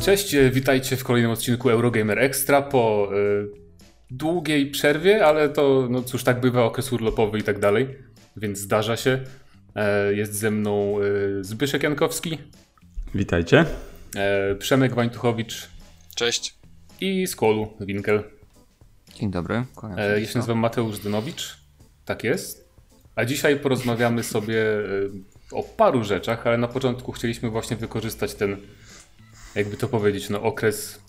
Cześć, e, witajcie w kolejnym odcinku Eurogamer Extra po y, długiej przerwie, ale to, no cóż, tak bywa, okres urlopowy i tak dalej, więc zdarza się. E, jest ze mną y, Zbyszek Jankowski. Witajcie. E, Przemek Wańtuchowicz. Cześć. I Skolu Winkel. Dzień dobry. E, ja się nazywam Mateusz Dynowicz. Tak jest. A dzisiaj porozmawiamy sobie y, o paru rzeczach, ale na początku chcieliśmy właśnie wykorzystać ten jakby to powiedzieć, no okres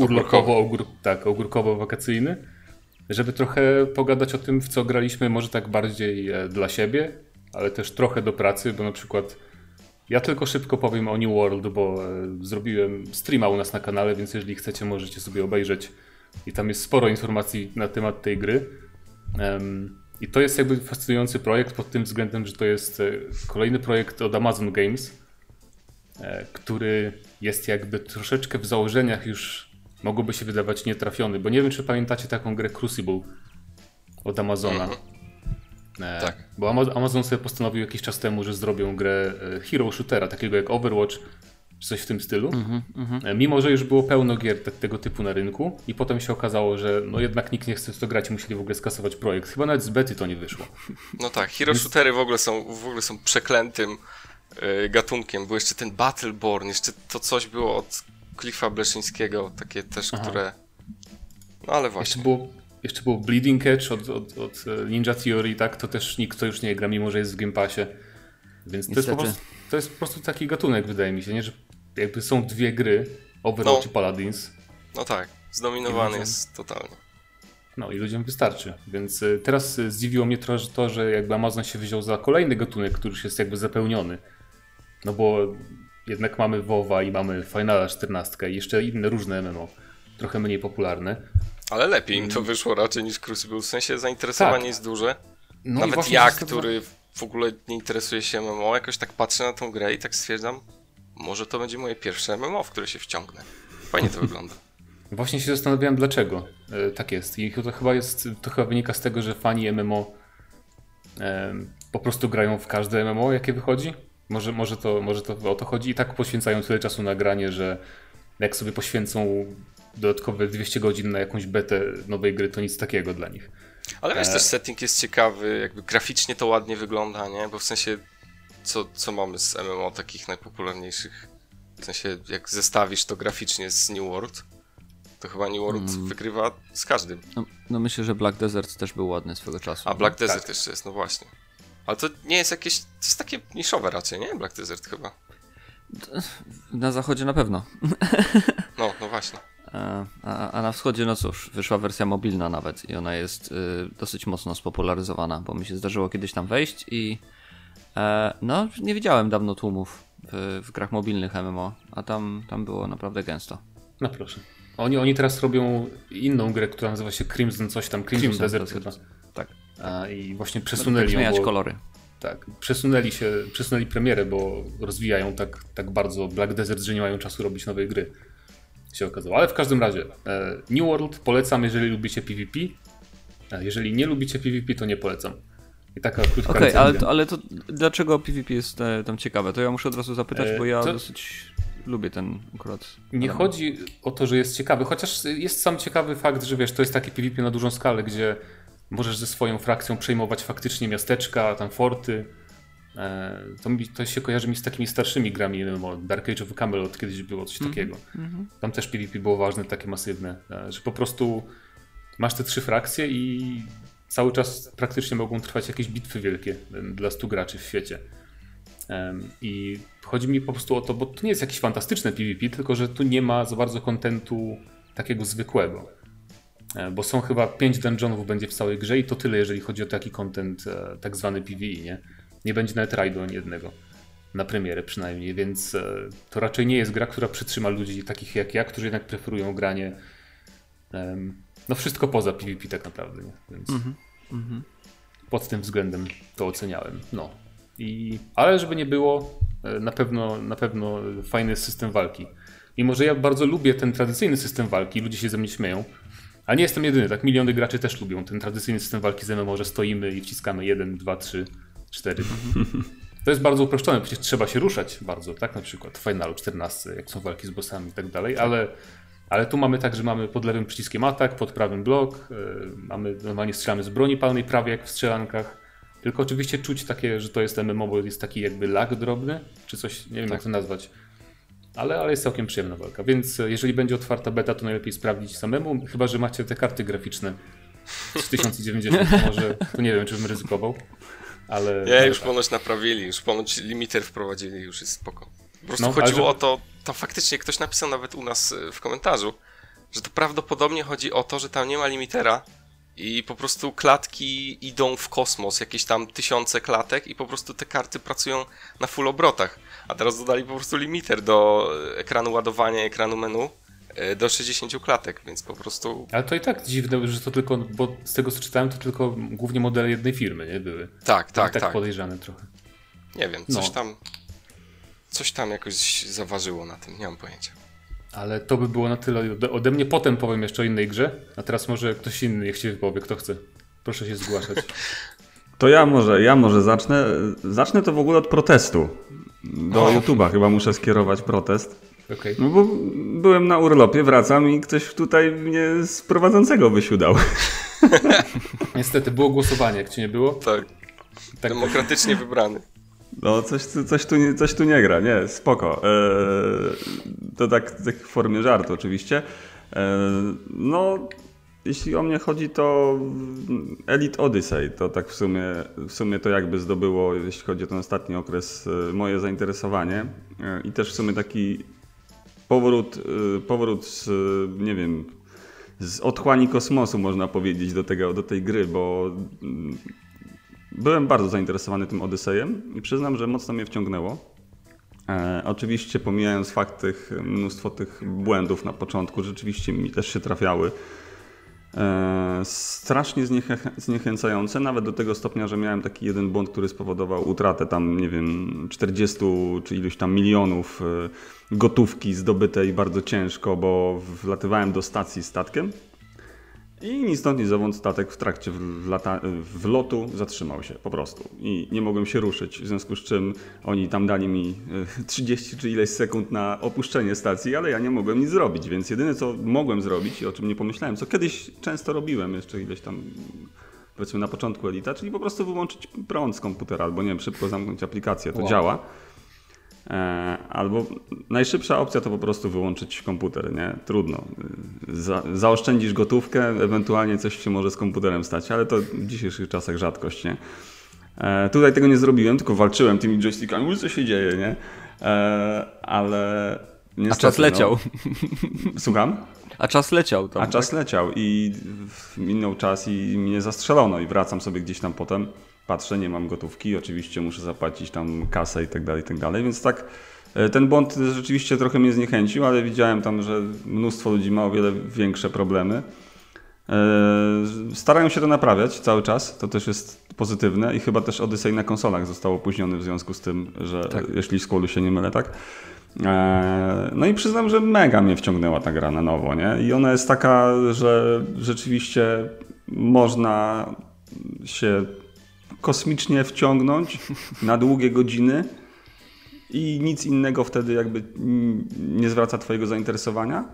urlopowo, ogór, tak, ogórkowo-wakacyjny, żeby trochę pogadać o tym, w co graliśmy, może tak bardziej e, dla siebie, ale też trochę do pracy, bo na przykład ja tylko szybko powiem o New World, bo e, zrobiłem streama u nas na kanale, więc jeżeli chcecie, możecie sobie obejrzeć i tam jest sporo informacji na temat tej gry. I to jest jakby fascynujący projekt pod tym względem, że to jest e, kolejny projekt od Amazon Games, który jest jakby troszeczkę w założeniach już mogłoby się wydawać nietrafiony, bo nie wiem, czy pamiętacie taką grę Crucible od Amazona. Mhm. E, tak. Bo Amazon sobie postanowił jakiś czas temu, że zrobią grę e, hero shootera, takiego jak Overwatch, czy coś w tym stylu. Mm -hmm. Mimo, że już było pełno gier te, tego typu na rynku i potem się okazało, że no jednak nikt nie chce w to grać i musieli w ogóle skasować projekt. Chyba nawet z bety to nie wyszło. No tak, hero shootery w ogóle są, w ogóle są przeklętym E, gatunkiem. Był jeszcze ten Battleborn, jeszcze to coś było od Cliffa Bleszyńskiego, takie też, Aha. które... No ale właśnie. Jeszcze było, jeszcze było Bleeding Edge od, od, od, e, Ninja Theory, tak? To też nikt to już nie gra, mimo że jest w Game Passie. Więc to jest, po prostu, to jest po prostu taki gatunek, wydaje mi się, nie? Że jakby są dwie gry, Overwatch no. i Paladins. No tak, zdominowany jest totalnie. No i ludziom wystarczy. Więc e, teraz zdziwiło mnie to, że, to, że jakby Amazon się wziął za kolejny gatunek, który już jest jakby zapełniony. No bo jednak mamy WoWa i mamy Finala 14 i jeszcze inne różne MMO, trochę mniej popularne. Ale lepiej im to mm. wyszło raczej niż Crucible, w sensie zainteresowanie tak. jest duże. No Nawet ja, który w ogóle nie interesuje się MMO, jakoś tak patrzę na tą grę i tak stwierdzam, może to będzie moje pierwsze MMO, w które się wciągnę. Fajnie to wygląda. Właśnie się zastanawiałem dlaczego e, tak jest. I to chyba jest, to chyba wynika z tego, że fani MMO e, po prostu grają w każde MMO, jakie wychodzi. Może, może, to, może to o to chodzi i tak poświęcają tyle czasu na granie, że jak sobie poświęcą dodatkowe 200 godzin na jakąś betę nowej gry, to nic takiego dla nich. Ale wiesz, e... też setting jest ciekawy, jakby graficznie to ładnie wygląda, nie? Bo w sensie, co, co mamy z MMO takich najpopularniejszych? W sensie, jak zestawisz to graficznie z New World, to chyba New World mm. wygrywa z każdym. No, no, myślę, że Black Desert też był ładny swego czasu. A Black Desert tak. jeszcze jest, no właśnie. Ale to nie jest jakieś. To jest takie niszowe raczej, nie? Black Desert chyba. Na zachodzie na pewno. No, no właśnie. A, a, na wschodzie, no cóż, wyszła wersja mobilna nawet i ona jest y, dosyć mocno spopularyzowana, bo mi się zdarzyło kiedyś tam wejść i e, no, nie widziałem dawno tłumów w, w, grach mobilnych MMO, a tam, tam było naprawdę gęsto. No proszę. Oni, oni teraz robią inną grę, która nazywa się Crimson coś tam, Crimson, Crimson Desert, Desert chyba. I właśnie przesunęli ją. Bo, kolory. Tak, przesunęli się, przesunęli premierę, bo rozwijają tak, tak bardzo Black Desert, że nie mają czasu robić nowej gry. Się okazało. Ale w każdym razie, e, New World polecam, jeżeli lubicie PvP. Jeżeli nie lubicie PvP, to nie polecam. I taka krótka Okej, okay, ale, to, ale to dlaczego PvP jest e, tam ciekawe? To ja muszę od razu zapytać, bo ja to... dosyć lubię ten akurat. Nie chodzi o to, że jest ciekawy, chociaż jest sam ciekawy fakt, że wiesz, to jest taki PvP na dużą skalę, gdzie możesz ze swoją frakcją przejmować faktycznie miasteczka, tam forty. E, to, mi, to się kojarzy mi z takimi starszymi grami, no, Dark Age of Camelot kiedyś było coś mm -hmm. takiego. -hmm. Tam też PvP było ważne, takie masywne, e, że po prostu masz te trzy frakcje i cały czas praktycznie mogą trwać jakieś bitwy wielkie e, dla stu graczy w świecie. I chodzi mi po prostu o to, bo to nie jest jakieś fantastyczne PvP, tylko że tu nie ma za bardzo kontentu takiego zwykłego. E, bo są chyba 5 dungeonów będzie w całej grze i to tyle, jeżeli chodzi o taki content e, tak zwany PvE, nie? Nie będzie nawet rajdu ani jednego. Na premierę przynajmniej, więc e, to raczej nie jest gra, która przytrzyma ludzi takich jak ja, którzy jednak preferują granie no wszystko poza PvP tak naprawdę, nie? Więc mm -hmm. pod tym względem to oceniałem. No. I, ale żeby nie było, na pewno, na pewno fajny system walki. Mimo, że ja bardzo lubię ten tradycyjny system walki, ludzie się ze mnie śmieją, ale nie jestem jedyny, tak? Miliony graczy też lubią ten tradycyjny system walki z MMO, że stoimy i wciskamy 1, 2, 3, 4. To jest bardzo uproszczone, przecież trzeba się ruszać bardzo, tak? Na przykład w Finalu 14, jak są walki z bossami i tak dalej, ale, ale tu mamy tak, że mamy pod lewym przyciskiem atak, pod prawym blok, yy, mamy, normalnie strzelamy z broni palnej, prawie jak w strzelankach. Tylko oczywiście czuć takie, że to jest MMO, bo jest taki jakby lag drobny, czy coś, nie wiem tak. jak to nazwać. Ale, ale jest całkiem przyjemna walka, więc jeżeli będzie otwarta beta, to najlepiej sprawdzić samemu, chyba że macie te karty graficzne z 1090, może, to nie wiem, czy bym ryzykował. Ale, nie, już tak. ponoć naprawili, już ponoć limiter wprowadzili, już jest spoko. Po prostu no, chodziło że... o to, to faktycznie ktoś napisał nawet u nas e, w komentarzu, że to prawdopodobnie chodzi o to, że tam nie ma limitera i po prostu klatki idą w kosmos, jakieś tam tysiące klatek i po prostu te karty pracują na full obrotach. A teraz dodali po prostu limiter do ekranu ładowania, ekranu menu E, do 60 klatek, więc po prostu... Ale to i tak dziwne, że to tylko, bo z tego co czytałem, to tylko głównie modele jednej firmy, nie były. Tak, tak, tak. tak podejrzane trochę. Nie wiem, coś no. tam coś tam jakoś zaważyło na tym, nie mam pojęcia. Ale to by było na tyle ode, mnie. Potem powiem jeszcze o innej grze, a teraz może ktoś inny niech się wypowie, kto chce. Proszę się zgłaszać. To ja może, ja może zacznę. Zacznę to w ogóle od protestu. Do YouTube'a chyba muszę skierować protest. Okay. No bo byłem na urlopie, wracam i ktoś tutaj mnie z prowadzącego wysiudał. Niestety, było głosowanie, jak ci nie było? Tak. tak. Demokratycznie wybrany. No, coś, coś, tu, coś tu nie gra, nie, spoko. Eee, to tak, tak w formie żartu oczywiście. Eee, no, jeśli o mnie chodzi, to Elite Odyssey to tak w sumie, w sumie to jakby zdobyło, jeśli chodzi o ten ostatni okres, e, moje zainteresowanie. I też w sumie taki powrót, powrót z, nie wiem, z otchłani kosmosu, można powiedzieć, do, tego, do tej gry, bo mm, byłem bardzo zainteresowany tym Odysejem i przyznam, że mocno mnie wciągnęło. E, oczywiście pomijając fakt tych, mnóstwo tych błędów na początku, rzeczywiście mi też się trafiały. E, strasznie zniechę zniechęcające, nawet do tego stopnia, że miałem taki jeden błąd, który spowodował utratę tam, nie wiem, 40 czy iluś tam milionów e, gotówki zdobytej bardzo ciężko, bo wlatywałem do stacji statkiem i ni stąd, ni zowąd statek w trakcie wlata, wlotu zatrzymał się po prostu i nie mogłem się ruszyć, w związku z czym oni tam dali mi 30 e, czy ileś sekund na opuszczenie stacji, ale ja nie mogłem nic zrobić, więc jedyne co mogłem zrobić i o czym nie pomyślałem, co kiedyś często robiłem jeszcze ileś tam powiedzmy na początku Elita, czyli po prostu wyłączyć prąd z komputera albo nie wiem, szybko zamknąć aplikację, to wow. działa. E, albo najszybsza opcja to po prostu wyłączyć komputer, nie? Trudno. Za, zaoszczędzisz gotówkę, ewentualnie coś się może z komputerem stać, ale to w dzisiejszych czasach rzadkość, nie? E, tutaj tego nie zrobiłem, tylko walczyłem tymi joystickami, co się dzieje, nie? E, ale niestety, A czas leciał. No, słucham? A czas leciał. Tam, A czas tak? leciał i minął czas i mnie zastrzelono i wracam sobie gdzieś tam potem patrzę, nie mam gotówki, oczywiście muszę zapłacić tam kasę i tak dalej, i tak dalej, więc tak e, ten błąd rzeczywiście trochę mnie zniechęcił, ale widziałem tam, że mnóstwo ludzi ma o wiele większe problemy. E, starają się to naprawiać cały czas, to też jest pozytywne i chyba też Odyssey na konsolach został opóźniony w związku z tym, że tak. jeśli z kłodu się nie mylę, tak? E, no i przyznam, że mega mnie wciągnęła ta gra na nowo, nie? I ona jest taka, że rzeczywiście można się kosmicznie wciągnąć na długie godziny i nic innego wtedy jakby nie zwraca twojego zainteresowania.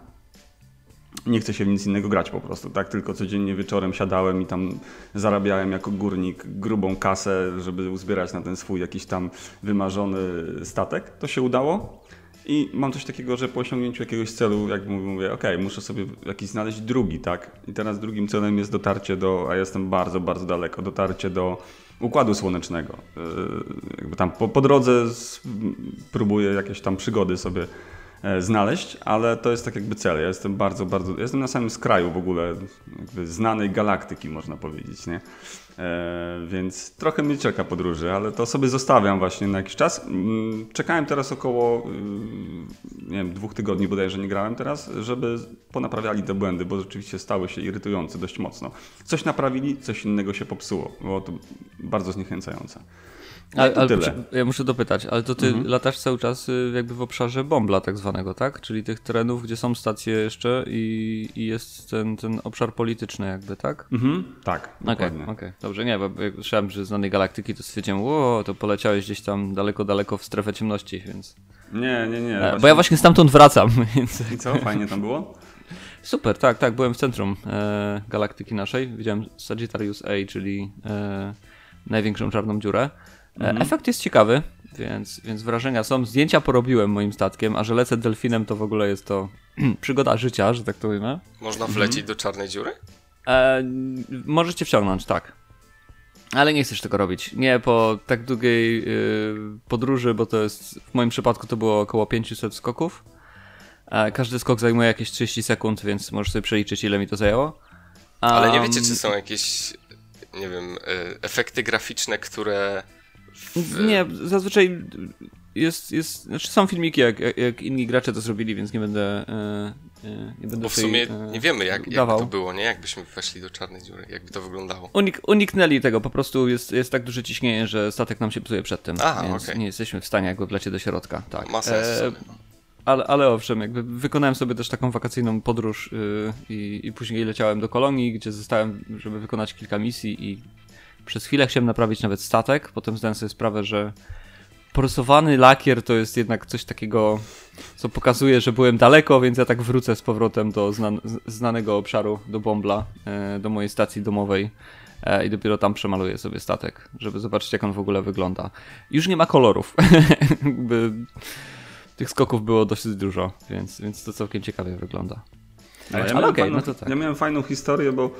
Nie chce się w nic innego grać po prostu, tak? Tylko codziennie wieczorem siadałem i tam zarabiałem jako górnik grubą kasę, żeby uzbierać na ten swój jakiś tam wymarzony statek. To się udało. I mam coś takiego, że po osiągnięciu jakiegoś celu, jak mówię, ok, muszę sobie jakiś znaleźć drugi, tak? I teraz drugim celem jest dotarcie do, a jestem bardzo, bardzo daleko, dotarcie do Układu Słonecznego. E, jakby tam po, po drodze z, próbuję jakieś tam przygody sobie e, znaleźć, ale to jest tak jakby cel. Ja jestem bardzo, bardzo, jestem na samym skraju w ogóle znanej galaktyki, można powiedzieć, nie? E, więc trochę mnie czeka podróży, ale to sobie zostawiam właśnie na jakiś czas. Mm, czekałem teraz około, y, nie wiem, dwóch tygodni bodajże nie grałem teraz, żeby ponaprawiali te błędy, bo rzeczywiście stały się irytujące dość mocno. Coś naprawili, coś innego się popsuło. Było to bardzo zniechęcające. No ale, ale, tyle. Ja muszę dopytać, ale to ty Mhm. latasz cały czas y, jakby w obszarze bombla tak zwanego, tak? Czyli tych terenów, gdzie są stacje jeszcze i, i jest ten, ten obszar polityczny jakby, tak? Mhm. Tak, dokładnie. okej. Dobrze, nie, bo jak słyszałem, że znanej galaktyki to stwierdziłem, ło, to poleciałeś gdzieś tam daleko, daleko w strefę ciemności, więc... Nie, nie, nie. E, Bo ja właśnie stamtąd wracam, więc... I co, fajnie tam było? Super, tak, tak, byłem w centrum e, galaktyki naszej, widziałem Sagittarius A, czyli e, największą czarną dziurę. E, Efekt jest ciekawy, więc, więc wrażenia są. Zdjęcia porobiłem moim statkiem, a że lecę delfinem, to w ogóle jest to przygoda życia, że tak to ujmę. Można wlecieć do czarnej dziury? E, możecie wciągnąć, tak. Ale nie chcesz tego robić. Nie po tak długiej y, podróży, bo to jest w moim przypadku to było około 500 skoków. E, każdy skok zajmuje jakieś 30 sekund, więc możesz sobie przeliczyć, ile mi to zajęło. Ale nie wiecie, czy są jakieś, nie wiem, y, efekty graficzne, które... W... Nie, zazwyczaj jest, jest znaczy są filmiki, jak, jak, jak inni gracze to zrobili, więc nie będę. E, e, nie będę Bo w sumie e, nie wiemy, jak, jak to było, nie? Jakbyśmy weszli do czarnej dziury, jakby to wyglądało. Unik, uniknęli tego, po prostu jest, jest tak duże ciśnienie, że statek nam się psuje przed tym, Aha, więc okej. nie jesteśmy w stanie jakby wlecieć do środka. Tak. Ma sens sumie. ale, ale owszem, jakby wykonałem sobie też taką wakacyjną podróż yy, i, i później leciałem do kolonii, gdzie zostałem, żeby wykonać kilka misji i przez chwilę chciałem naprawić nawet statek, potem zdałem sobie sprawę, że porysowany lakier to jest jednak coś takiego, co pokazuje, że byłem daleko, więc ja tak wrócę z powrotem do znan znanego obszaru, do Bombla, e, do mojej stacji domowej e, i dopiero tam przemaluję sobie statek, żeby zobaczyć jak on w ogóle wygląda. Już nie ma kolorów. Tych skoków było dosyć dużo, więc, więc to całkiem ciekawie wygląda. Ale, ja, Ale miałem okej, fajną, no to tak. ja miałem fajną historię, bo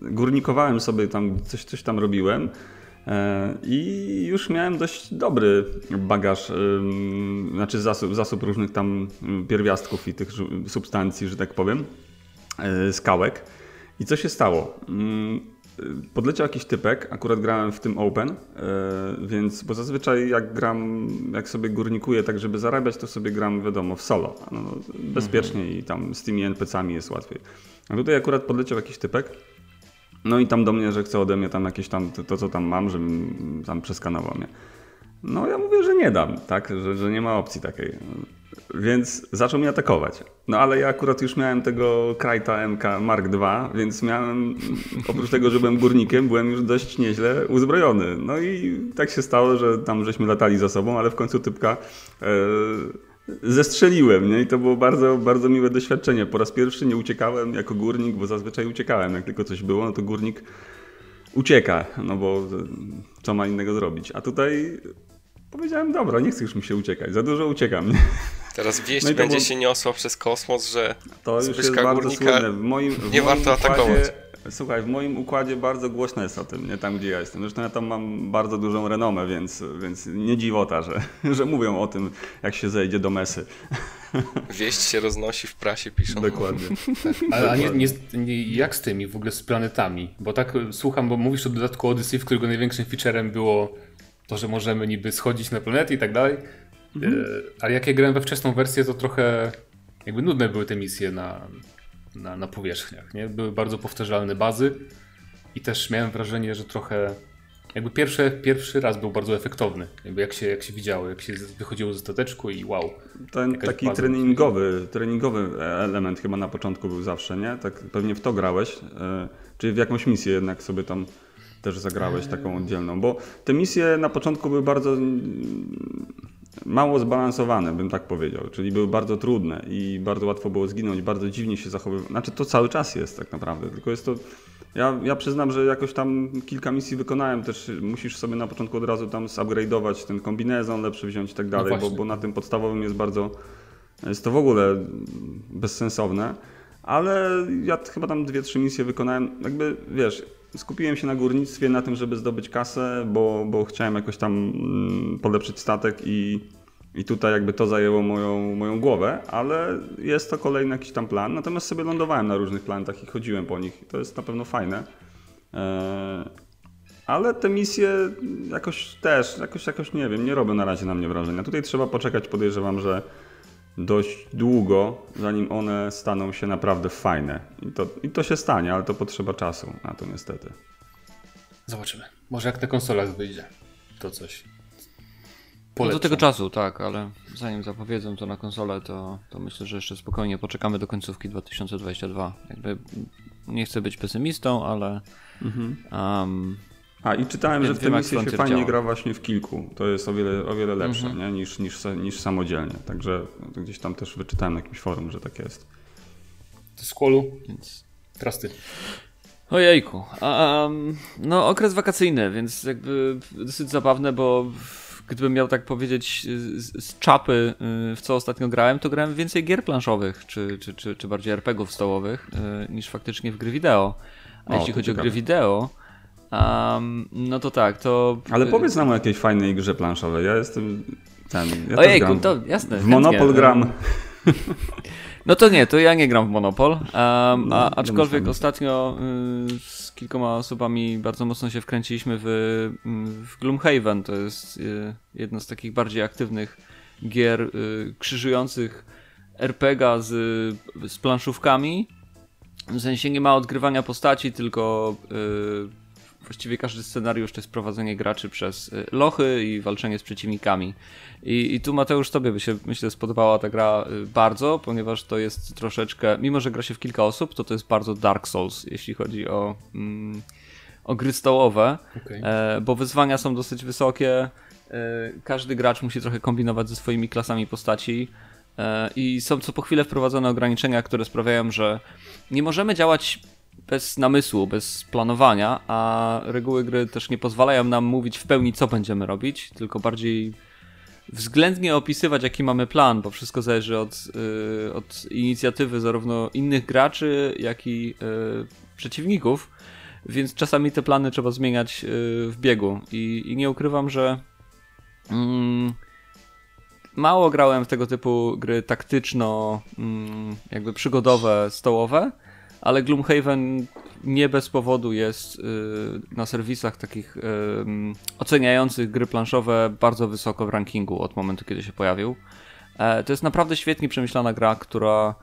górnikowałem sobie tam, coś, coś tam robiłem e, i już miałem dość dobry bagaż, znaczy zasób, zasób różnych tam pierwiastków i tych substancji, że tak powiem, e, skałek. I co się stało? Y, Podleciał jakiś typek, akurat grałem w tym Open, e, więc, bo zazwyczaj jak gram, jak sobie górnikuję tak, żeby zarabiać, to sobie gram, wiadomo, w solo. No, bezpiecznie i tam z tymi NPC-ami jest łatwiej. A tutaj akurat podleciał jakiś typek, no i tam do mnie, że chce ode mnie tam jakieś tam, to, co tam mam, żebym tam przeskanował mnie. No ja mówię, że nie dam, tak, że, że nie ma opcji takiej. Więc zaczął mnie atakować. No ale ja akurat już miałem tego Krajta MK Mark II, więc miałem, oprócz tego, że byłem górnikiem, byłem już dość nieźle uzbrojony. No i tak się stało, że tam żeśmy latali za sobą, ale w końcu typka e, zestrzeliłem, nie? I to było bardzo, bardzo miłe doświadczenie. Po raz pierwszy nie uciekałem jako górnik, bo zazwyczaj uciekałem. Jak tylko coś było, no to górnik ucieka, no bo e, co ma innego zrobić. A tutaj powiedziałem, dobra, nie chcę już mi się uciekać, za dużo uciekam. Nie? Teraz wieść No i to będzie było- się niosła przez kosmos, że To już jest bardzo Górnika słynne. W moim, w nie moim warto atakować. Słuchaj, w moim układzie bardzo głośno jest o tym, nie tam gdzie ja jestem. Zresztą ja tam mam bardzo dużą renomę, więc, więc nie dziwota, że, że mówią o tym, jak się zejdzie do mesy. wieść się roznosi w prasie, piszą. Dokładnie. Ale a nie, nie, nie, jak z tymi w ogóle z planetami? Bo tak e, słucham, bo mówisz o dodatku Odyssey, w którego największym featurem było to, że możemy niby schodzić na planety i tak dalej. E, ale jak ja grałem we wczesną wersję, to trochę jakby nudne były te misje na, na, na powierzchniach. Nie? Były bardzo powtarzalne bazy i też miałem wrażenie, że trochę jakby pierwszy, pierwszy raz był bardzo efektowny. Jakby jak się, jak się widziało, jak się z- wychodziło ze stateczku i wow. Ten taki baza. treningowy, treningowy element chyba na początku był zawsze, nie? Tak pewnie w to grałeś, e, czyli w jakąś misję jednak sobie tam też zagrałeś taką oddzielną, bo te misje na początku były bardzo mało zbalansowane, bym tak powiedział, czyli były bardzo trudne i bardzo łatwo było zginąć, bardzo dziwnie się zachowywać. Znaczy to cały czas jest tak naprawdę, tylko jest to ja, ja przyznam, że jakoś tam kilka misji wykonałem, też musisz sobie na początku od razu tam zupgrade'ować ten kombinezon, lepszy wziąć i tak dalej, bo, właśnie. bo na tym podstawowym jest bardzo, jest to w ogóle bezsensowne, ale ja chyba tam dwie, trzy misje wykonałem, jakby wiesz, skupiłem się na górnictwie, na tym, żeby zdobyć kasę, bo, bo chciałem jakoś tam mm, polepszyć statek i, i tutaj jakby to zajęło moją, moją głowę, ale jest to kolejny jakiś tam plan, natomiast sobie lądowałem na różnych planetach i chodziłem po nich, to jest na pewno fajne. Eee, ale te misje jakoś też, jakoś, jakoś nie wiem, nie robią na razie na mnie wrażenia. Tutaj trzeba poczekać, podejrzewam, że dość długo, zanim one staną się naprawdę fajne. I to, I to się stanie, ale to potrzeba czasu na to niestety. Zobaczymy. Może jak na konsolach wyjdzie. to coś. No do tego czasu, tak, ale zanim zapowiedzą to na konsolę, to, to myślę, że jeszcze spokojnie poczekamy do końcówki 2022. Jakby nie chcę być pesymistą, ale. Mhm. Um, a i czytałem, że w tym misji się fajnie działa. gra właśnie w kilku. To jest o wiele, o wiele lepsze mhm. nie? Niż, niż, niż samodzielnie. Także gdzieś tam też wyczytałem na jakimś forum, że tak jest. To Skolu, więc teraz ty. Ojejku. Um, no okres wakacyjny, więc jakby dosyć zabawne, bo gdybym miał tak powiedzieć z, z, czapy, y, w co ostatnio grałem, to grałem więcej gier planszowych, czy, czy, czy, czy bardziej RPGów stołowych, y, niż faktycznie w gry wideo. A o, jeśli chodzi ciekawe. o gry wideo, um, no to tak, to... Ale powiedz nam o jakiejś fajnej grze planszowej. Ja jestem ten... Ja Ojejku, to jasne. W Monopol gram. No to nie, to ja nie gram w Monopol, um, a, aczkolwiek ostatnio y, z kilkoma osobami bardzo mocno się wkręciliśmy w, mm, w Gloomhaven. To jest y, jedna z takich bardziej aktywnych gier y, krzyżujących RPG z, z planszówkami. W sensie nie ma odgrywania postaci, tylko właściwie każdy scenariusz to jest prowadzenie graczy przez y, lochy i walczenie z przeciwnikami. I, I tu Mateusz, tobie by się myślę spodobała ta gra y, bardzo, ponieważ to jest troszeczkę, mimo że gra się w kilka osób, to to jest bardzo Dark Souls, jeśli chodzi o, mm, o gry stołowe, okay. e, bo wyzwania są dosyć wysokie, e, każdy gracz musi trochę kombinować ze swoimi klasami postaci e, i są co po chwilę wprowadzone ograniczenia, które sprawiają, że nie możemy działać bez namysłu, bez planowania, a reguły gry też nie pozwalają nam mówić w pełni, co będziemy robić, tylko bardziej względnie opisywać, jaki mamy plan, bo wszystko zależy od, y, od inicjatywy zarówno innych graczy, jak i y, przeciwników, więc czasami te plany trzeba zmieniać y, w biegu. I, i nie ukrywam, że mm, mało grałem w tego typu gry taktyczno, mm, jakby przygodowe, stołowe, ale Gloomhaven nie bez powodu jest y, na serwisach takich y, oceniających gry planszowe bardzo wysoko w rankingu od momentu, kiedy się pojawił. E, to jest naprawdę świetnie przemyślana gra, która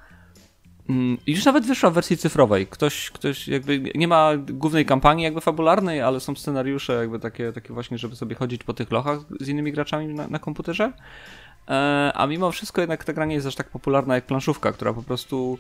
mm, już nawet wyszła w wersji cyfrowej. Ktoś, ktoś jakby nie ma głównej kampanii jakby fabularnej, ale są scenariusze jakby takie, takie właśnie, żeby sobie chodzić po tych lochach z innymi graczami na, na komputerze. E, a mimo wszystko jednak ta gra nie jest aż tak popularna jak planszówka, która po prostu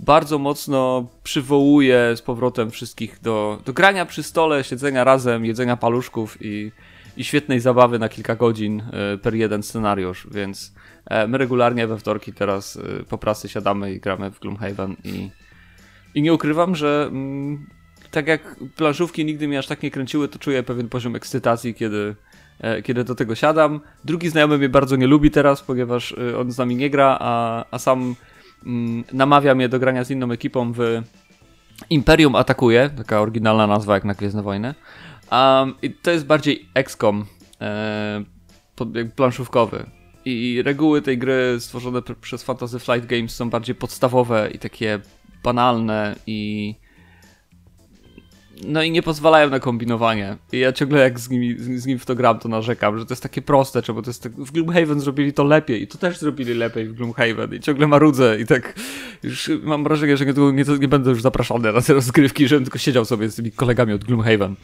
bardzo mocno przywołuje z powrotem wszystkich do, do grania przy stole, siedzenia razem, jedzenia paluszków i, i świetnej zabawy na kilka godzin e, per jeden scenariusz, więc e, my regularnie we wtorki teraz e, po pracy siadamy i gramy w Gloomhaven i, i nie ukrywam, że mm, tak jak planszówki nigdy mnie aż tak nie kręciły, to czuję pewien poziom ekscytacji, kiedy, kiedy do tego siadam. Drugi znajomy mnie bardzo nie lubi teraz, ponieważ on z nami nie gra, a, a sam namawia mnie do grania z inną ekipą w Imperium Atakuje, taka oryginalna nazwa jak na Gwiezdne Wojny. Um, I to jest bardziej XCOM e, planszówkowy. I reguły tej gry stworzone przez Fantasy Flight Games są bardziej podstawowe i takie banalne i no i nie pozwalają na kombinowanie. I ja ciągle jak z, nimi, z nim w to gram, to narzekam, że to jest takie proste, bo to jest tak, w Gloomhaven zrobili to lepiej i to też zrobili lepiej w Gloomhaven i ciągle marudzę i tak już mam wrażenie, że nie, nie, nie będę już zapraszany na te rozgrywki, żebym tylko siedział sobie z tymi kolegami od Gloomhaven.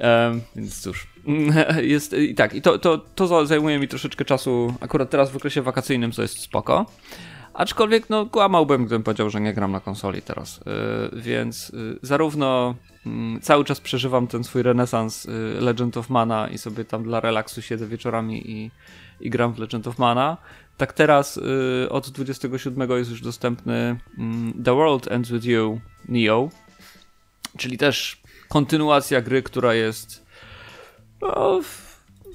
Um, więc cóż, jest i tak, i to, to, to zajmuje mi troszeczkę czasu akurat teraz w okresie wakacyjnym, co jest spoko. Aczkolwiek, no, kłamałbym, gdybym powiedział, że nie gram na konsoli teraz. Yy, więc yy, zarówno yy, cały czas przeżywam ten swój renesans y, Legend of Mana i sobie tam dla relaksu siedzę wieczorami i, i gram w Legend of Mana. Tak teraz y, od 27 jest już dostępny mm, The World Ends With You Neo, czyli też kontynuacja gry, która jest no,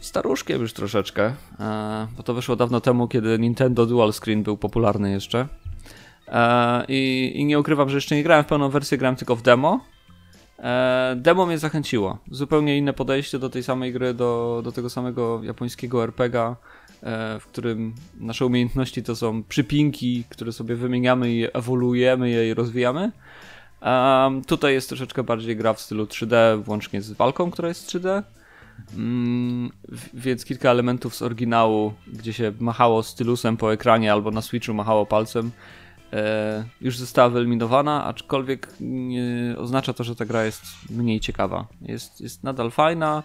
staruszkiem już troszeczkę, e, bo to wyszło dawno temu, kiedy Nintendo Dual Screen był popularny jeszcze. E, I, I, nie ukrywam, że jeszcze nie grałem w pełną wersję, grałem tylko w demo. E, demo mnie zachęciło. Zupełnie inne podejście do tej samej gry, do, do tego samego japońskiego RPGa, w którym nasze umiejętności to są przypinki, które sobie wymieniamy i ewoluujemy je i rozwijamy. tutaj jest troszeczkę bardziej gra w stylu 3D, włącznie z walką, która jest 3D. Mm, więc kilka elementów z oryginału, gdzie się machało stylusem po ekranie albo na Switchu machało palcem, e, już została wyeliminowana, aczkolwiek nie oznacza to, że ta gra jest mniej ciekawa. Jest, jest nadal fajna.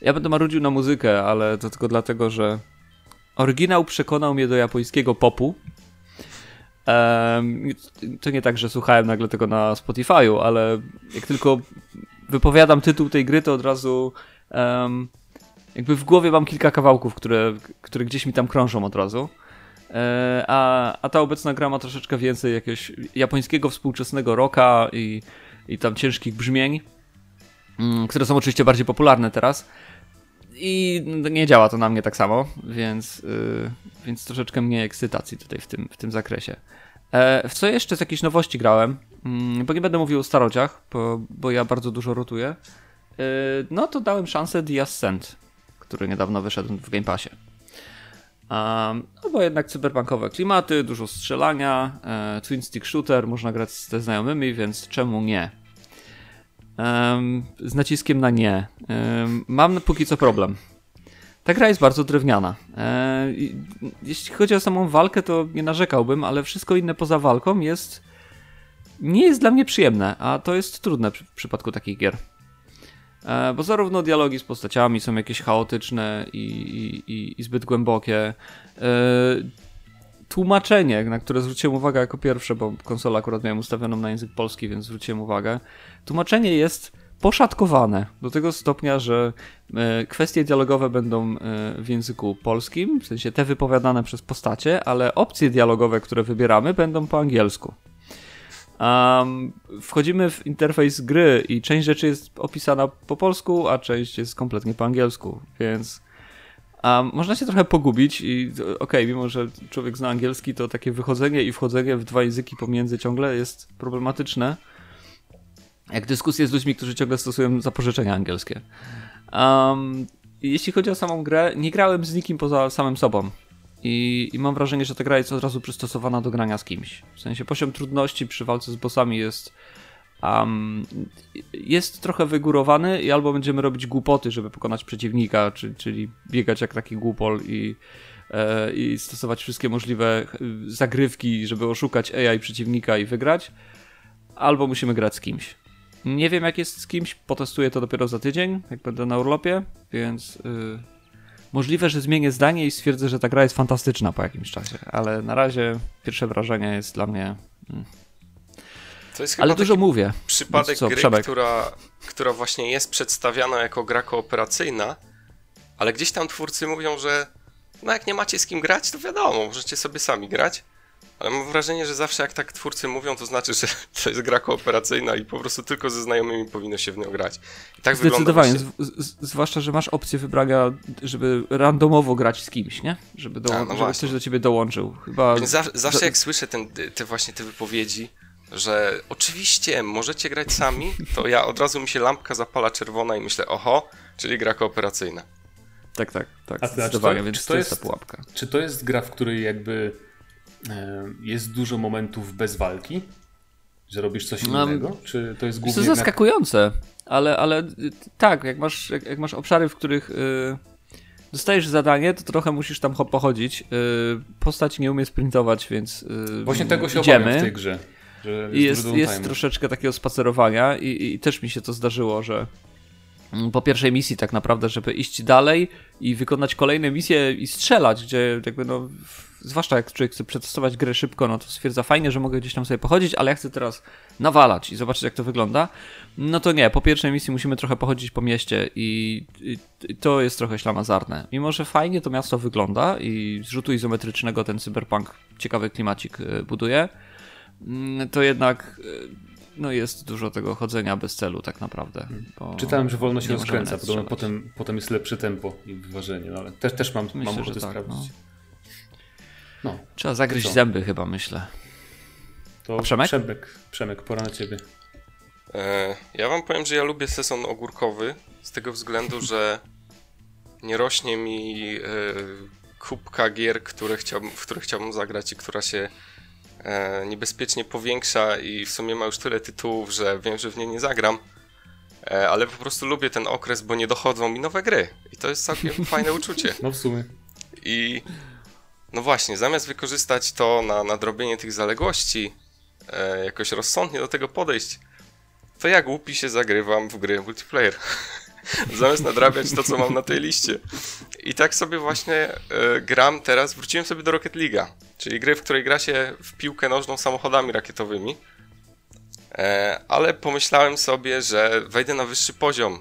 Ja będę marudził na muzykę, ale to tylko dlatego, że oryginał przekonał mnie do japońskiego popu. Um, to nie tak, że słuchałem nagle tego na Spotify'u, ale jak tylko wypowiadam tytuł tej gry, to od razu um, jakby w głowie mam kilka kawałków, które, które gdzieś mi tam krążą od razu. E, a, a ta obecna gra ma troszeczkę więcej jakiegoś japońskiego współczesnego rocka i, i tam ciężkich brzmień, mm, które są oczywiście bardziej popularne teraz. I nie działa to na mnie tak samo, więc, yy, więc troszeczkę mniej ekscytacji tutaj w tym, w tym zakresie. E, w co jeszcze z jakichś nowości grałem, mm, bo nie będę mówił o starodziach, bo, bo ja bardzo dużo rotuję, no to dałem szansę The Ascent, który niedawno wyszedł w Game Passie. Um, no bo jednak cyberpunkowe klimaty, dużo strzelania, e, twin stick shooter, można grać ze znajomymi, więc czemu nie? Um, z naciskiem na nie. Um, mam póki co problem. Ta gra jest bardzo drewniana. E, jeśli chodzi o samą walkę, to nie narzekałbym, ale wszystko inne poza walką jest. nie jest dla mnie przyjemne, a to jest trudne w przypadku takich gier. E, bo zarówno dialogi z postaciami są jakieś chaotyczne i, i, i zbyt głębokie. E, tłumaczenie, na które zwróciłem uwagę jako pierwsze, bo konsolę akurat miałem ustawioną na język polski, więc zwróciłem uwagę. Tłumaczenie jest poszatkowane do tego stopnia, że e, kwestie dialogowe będą w języku polskim, w sensie te wypowiadane przez postacie, ale opcje dialogowe, które wybieramy, będą po angielsku. Um, wchodzimy w interfejs gry i część rzeczy jest opisana po polsku, a część jest kompletnie po angielsku, więc um, można się trochę pogubić i okej, okay, mimo że człowiek zna angielski, to takie wychodzenie i wchodzenie w dwa języki pomiędzy ciągle jest problematyczne. Jak dyskusje z ludźmi, którzy ciągle stosują zapożyczenia angielskie. Um, jeśli chodzi o samą grę, nie grałem z nikim poza samym sobą. I, I, mam wrażenie, że ta gra jest od razu przystosowana do grania z kimś. W sensie poziom trudności przy walce z bossami jest um, jest trochę wygórowany i albo będziemy robić głupoty, żeby pokonać przeciwnika, czy, czyli biegać jak taki głupol i, e, i stosować wszystkie możliwe zagrywki, żeby oszukać AI przeciwnika i wygrać, albo musimy grać z kimś. Nie wiem jak jest z kimś, potestuję to dopiero za tydzień, jak będę na urlopie, więc... Yy Możliwe, że zmienię zdanie i stwierdzę, że ta gra jest fantastyczna po jakimś czasie, ale na razie pierwsze wrażenie jest dla mnie. Hmm. Jest ale dużo mówię. Przypadek co, gry, która, która właśnie jest przedstawiana jako gra kooperacyjna, ale gdzieś tam twórcy mówią, że no jak nie macie z kim grać, to wiadomo, możecie sobie sami grać. Ale mam wrażenie, że zawsze jak tak twórcy mówią, to znaczy, że to jest gra kooperacyjna i po prostu tylko ze znajomymi powinno się w nią grać. I tak Zdecydowanie, zwłaszcza, że masz opcję wybrania, żeby randomowo grać z kimś, nie? Żeby, do, A, no żeby ktoś do ciebie dołączył. Chyba... Zawsze, jak słyszę ten, te właśnie te wypowiedzi, że oczywiście możecie grać sami, to ja od razu mi się lampka zapala czerwona i myślę, oho, czyli gra kooperacyjna. Tak, tak, tak. A zdecydowanie, to, więc czy to, jest, jest ta pułapka. Czy to jest gra, w której jakby jest dużo momentów bez walki? Że robisz coś innego? Czy to jest głównie... To zaskakujące, ale, ale y, tak, jak masz, jak, jak masz obszary, w których yy, dostajesz zadanie, to trochę musisz tam pochodzić. Yy, postać nie umie sprintować, więc yy, Właśnie tego się idziemy. w tej grze. jest, jest, jest troszeczkę takiego spacerowania i, i też mi się to zdarzyło, że mm, po pierwszej misji tak naprawdę, żeby iść dalej i wykonać kolejne misje i strzelać, gdzie jakby no zwłaszcza jak człowiek chce przetestować grę szybko, no to stwierdza fajnie, że mogę gdzieś tam sobie pochodzić, ale ja chcę teraz nawalać i zobaczyć jak to wygląda. No to nie, po pierwszej misji musimy trochę pochodzić po mieście i, i, i to jest trochę ślamazarne. Mimo, że fajnie to miasto wygląda i z rzutu izometrycznego ten cyberpunk ciekawy klimacik y, buduje, mm, to jednak y, no jest dużo tego chodzenia bez celu tak naprawdę. Czytałem, że wolno się rozkręca, potem, potem jest lepsze tempo i wyważenie, no ale też, też mam, Myślę, mam ochotę tak, sprawdzić. No. No. Trzeba zagryźć zęby chyba, myślę. To A Przemek? Przemek, Przemek, pora na ciebie. E, ja wam powiem, że ja lubię sezon ogórkowy z tego względu, że nie rośnie mi e, kubka gier, które chciałbym, w które chciałbym zagrać i która się e, niebezpiecznie powiększa i w sumie ma już tyle tytułów, że wiem, że w nie nie zagram. E, ale po prostu lubię ten okres, bo nie dochodzą mi nowe gry. I to jest całkiem fajne uczucie. No w sumie. I no właśnie, zamiast wykorzystać to na nadrobienie tych zaległości, e, jakoś rozsądnie do tego podejść, to ja głupi się zagrywam w gry multiplayer. zamiast nadrabiać to, co mam na tej liście. I tak sobie właśnie e, gram teraz, wróciłem sobie do Rocket League'a, czyli gry, w której gra się w piłkę nożną samochodami rakietowymi. E, ale pomyślałem sobie, że wejdę na wyższy poziom.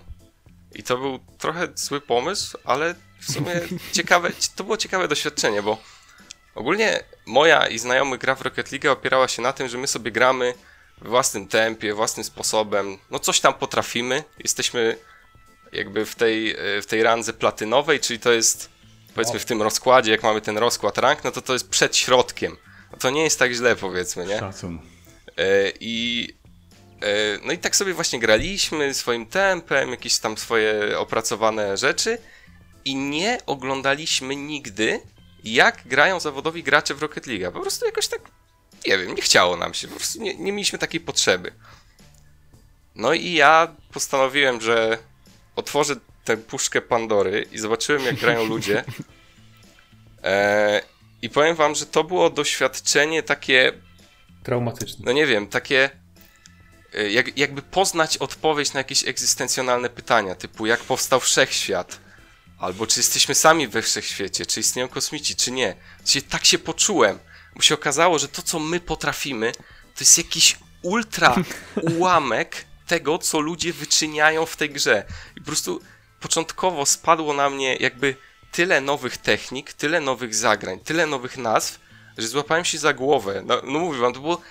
I to był trochę zły pomysł, ale w sumie ciekawe, to było ciekawe doświadczenie, bo ogólnie moja i znajomy gra w Rocket League opierała się na tym, że my sobie gramy w własnym tempie, własnym sposobem. No coś tam potrafimy. Jesteśmy jakby w tej, w tej randze platynowej, czyli to jest powiedzmy w tym rozkładzie, jak mamy ten rozkład rank, no to to jest przed środkiem. No to nie jest tak źle powiedzmy, nie? Szacun. E, I e, no i tak sobie właśnie graliśmy swoim tempem, jakieś tam swoje opracowane rzeczy i nie oglądaliśmy nigdy, jak grają zawodowi gracze w Rocket League. Po prostu jakoś tak, nie wiem, nie chciało nam się, po prostu nie, nie mieliśmy takiej potrzeby. No i ja postanowiłem, że otworzę tę puszkę Pandory i zobaczyłem, jak grają ludzie. E, I powiem wam, że to było doświadczenie takie Traumatyczne. no nie wiem, takie y, jak, jakby poznać odpowiedź na jakieś egzystencjonalne pytania, typu jak powstał wszechświat, albo czy jesteśmy sami we wszechświecie, czy istnieją kosmici, czy nie. Dzisiaj tak się poczułem, bo się okazało, że to, co my potrafimy, to jest jakiś ultra ułamek tego, co ludzie wyczyniają w tej grze. I po prostu początkowo spadło na mnie jakby tyle nowych technik, tyle nowych zagrań, tyle nowych nazw, że złapałem się za głowę. No, no mówię wam, to było,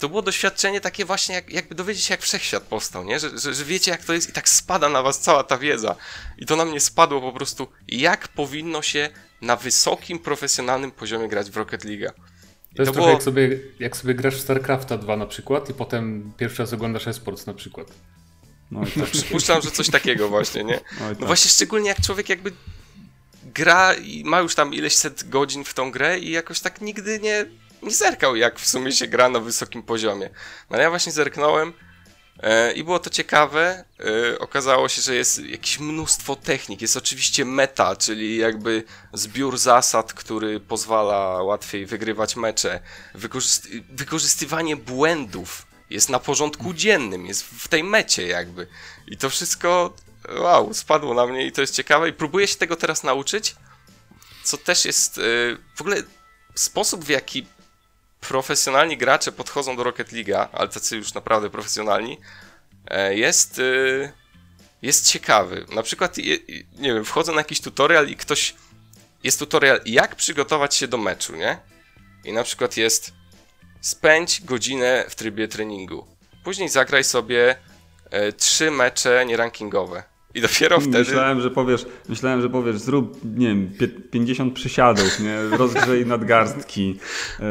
to było doświadczenie takie właśnie, jak, jakby dowiedzieć się, jak wszechświat powstał, nie? Że, że, że wiecie, jak to jest i tak spada na was cała ta wiedza. I to na mnie spadło po prostu, jak powinno się na wysokim, profesjonalnym poziomie grać w Rocket League. To jest trochę jak, sobie, jak sobie grasz w StarCrafta 2 na przykład i potem pierwszy raz oglądasz esports na przykład. No i tak. Przypuszczam, że coś takiego właśnie, nie? Oj, No tak. właśnie szczególnie jak człowiek jakby gra i ma już tam ileś set godzin w tą grę i jakoś tak nigdy nie, nie zerkał, jak w sumie się gra na wysokim poziomie. No ale ja właśnie zerknąłem e, i było to ciekawe. E, okazało się, że jest jakieś mnóstwo technik. Jest oczywiście meta, czyli jakby zbiór zasad, który pozwala łatwiej wygrywać mecze. Wykorzyst- wykorzystywanie błędów jest na porządku dziennym, jest w tej mecie jakby. I to wszystko, wow, spadło na mnie i to jest ciekawe i próbuję się tego teraz nauczyć, co też jest y, w ogóle sposób, w jaki profesjonalni gracze podchodzą do Rocket League'a, ale tacy już naprawdę profesjonalni, e, jest, y, jest ciekawy. Na przykład, nie wiem, wchodzę na jakiś tutorial i ktoś, jest tutorial jak przygotować się do meczu, nie? I na przykład jest spędź godzinę w trybie treningu. Później zagraj sobie e, trzy mecze nierankingowe. I dopiero wtedy. Myślałem, że powiesz, myślałem, że powiesz, zrób, nie wiem, pie- 50 przysiadów, nie? rozgrzej nadgarstki, yy,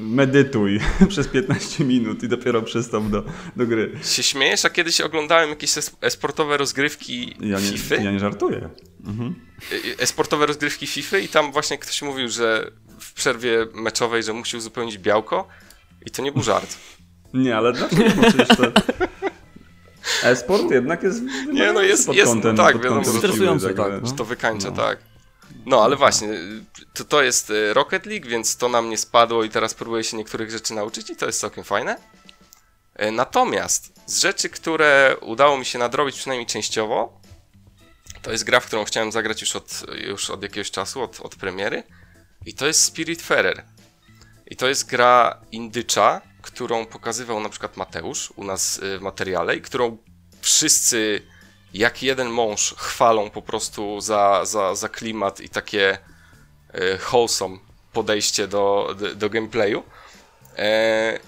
medytuj przez 15 minut i dopiero przystąp do, do gry. Się śmiejesz, a kiedyś oglądałem jakieś es- esportowe rozgrywki Ja nie, FIFA. ja nie żartuję. e- Esportowe rozgrywki FIFA i tam właśnie ktoś mówił, że w przerwie meczowej, że musi uzupełnić białko. I to nie był żart. Nie, ale dlaczego? Przecież to... E-sport jednak jest Nie, no jest- pod jest, kątem, tak, pod wiadomo, kątem siły, tak, także- no. Że to wykańcza, No. tak. No, ale właśnie, to, to jest e, Rocket League, więc to na mnie spadło i teraz próbuję się niektórych rzeczy nauczyć i to jest całkiem fajne. E, Natomiast z rzeczy, które udało mi się nadrobić przynajmniej częściowo, to jest gra, w którą chciałem zagrać już od, już od jakiegoś czasu, od, od premiery i to jest Spiritfarer. I to jest gra indycza, którą pokazywał na przykład Mateusz u nas y, w materiale i którą wszyscy jak jeden mąż chwalą po prostu za, za, za klimat i takie e, wholesome podejście do, do, do gameplayu. E,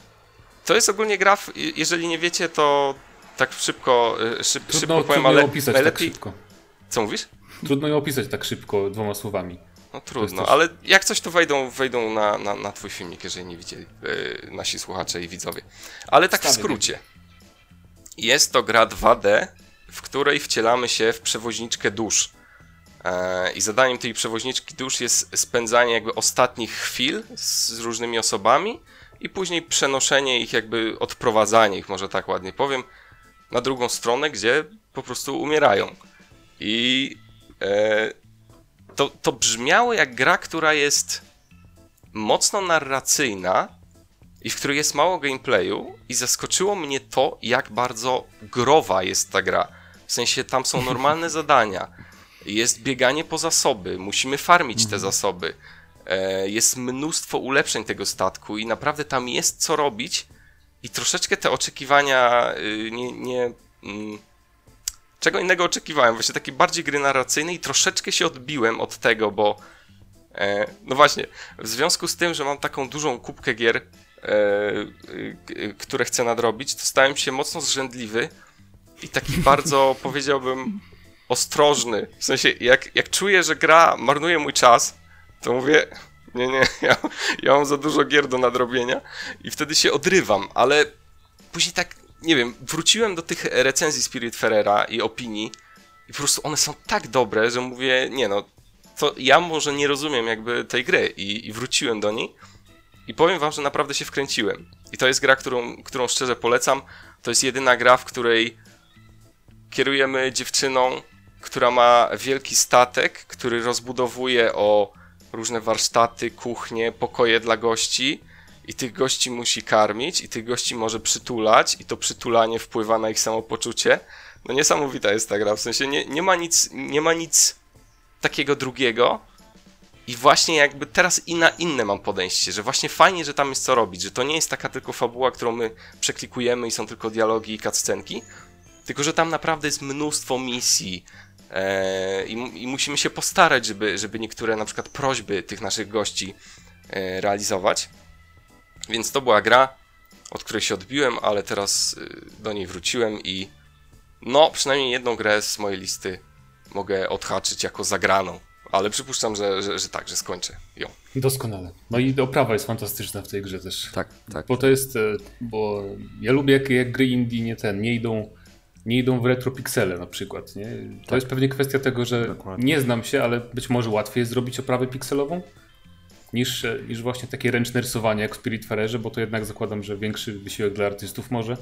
to jest ogólnie gra, jeżeli nie wiecie, to tak szybko, e, szyb, Trudno, szybko powiem, trudno ale ją opisać tak szybko. Co mówisz? Trudno ją opisać tak szybko dwoma słowami. No trudno, też- ale jak coś to wejdą, wejdą na, na, na twój filmik, jeżeli nie widzieli e, nasi słuchacze i widzowie. Ale tak w Wstawy skrócie. Jest to gra 2D, w której wcielamy się w przewoźniczkę dusz. E, I zadaniem tej przewoźniczki dusz jest spędzanie jakby ostatnich chwil z, z różnymi osobami i później przenoszenie ich, jakby odprowadzanie ich, może tak ładnie powiem, na drugą stronę, gdzie po prostu umierają. I e, to, to brzmiało jak gra, która jest mocno narracyjna i w której jest mało gameplayu i zaskoczyło mnie to, jak bardzo growa jest ta gra. W sensie tam są normalne zadania. Jest bieganie po zasoby, musimy farmić te zasoby. E, Jest mnóstwo ulepszeń tego statku i naprawdę tam jest co robić. I troszeczkę te oczekiwania y, nie. nie mm, czego innego oczekiwałem? Właśnie takie bardziej gry narracyjne i troszeczkę się odbiłem od tego, bo. E, no właśnie, w związku z tym, że mam taką dużą kubkę gier, e, które chcę nadrobić, to stałem się mocno zrzędliwy i taki bardzo, powiedziałbym, ostrożny. W sensie, jak, jak czuję, że gra marnuje mój czas, to mówię, nie, nie, ja, ja mam za dużo gier do nadrobienia i wtedy się odrywam, ale później tak, nie wiem, wróciłem do tych recenzji Spiritfarera i opinii i po prostu one są tak dobre, że mówię, nie no, to ja może nie rozumiem jakby tej gry i, i wróciłem do niej i powiem wam, że naprawdę się wkręciłem. I to jest gra, którą, którą szczerze polecam. To jest jedyna gra, w której kierujemy dziewczyną, która ma wielki statek, który rozbudowuje o różne warsztaty, kuchnie, pokoje dla gości i tych gości musi karmić i tych gości może przytulać i to przytulanie wpływa na ich samopoczucie. No niesamowita jest ta gra, w sensie nie, nie ma nic, nie ma nic takiego drugiego i właśnie jakby teraz i na inne mam podejście, że właśnie fajnie, że tam jest co robić, że to nie jest taka tylko fabuła, którą my przeklikujemy i są tylko dialogi i cutscenki, tylko że tam naprawdę jest mnóstwo misji e, i, i musimy się postarać, żeby, żeby niektóre na przykład prośby tych naszych gości e, realizować. Więc to była gra, od której się odbiłem, ale teraz y, do niej wróciłem i no, przynajmniej jedną grę z mojej listy mogę odhaczyć jako zagraną. Ale przypuszczam, że, że, że tak, że skończę ją. Doskonale. No i oprawa jest fantastyczna w tej grze też. Tak, tak. Bo to jest, e, bo ja lubię jak, jak gry indie nie ten, nie idą, nie idą w retropiksele na przykład, nie? To jest pewnie kwestia tego, że Dokładnie. nie znam się, ale być może łatwiej jest zrobić oprawę pikselową niż, niż właśnie takie ręczne rysowanie jak w Spiritfarerze, bo to jednak zakładam, że większy wysiłek dla artystów może,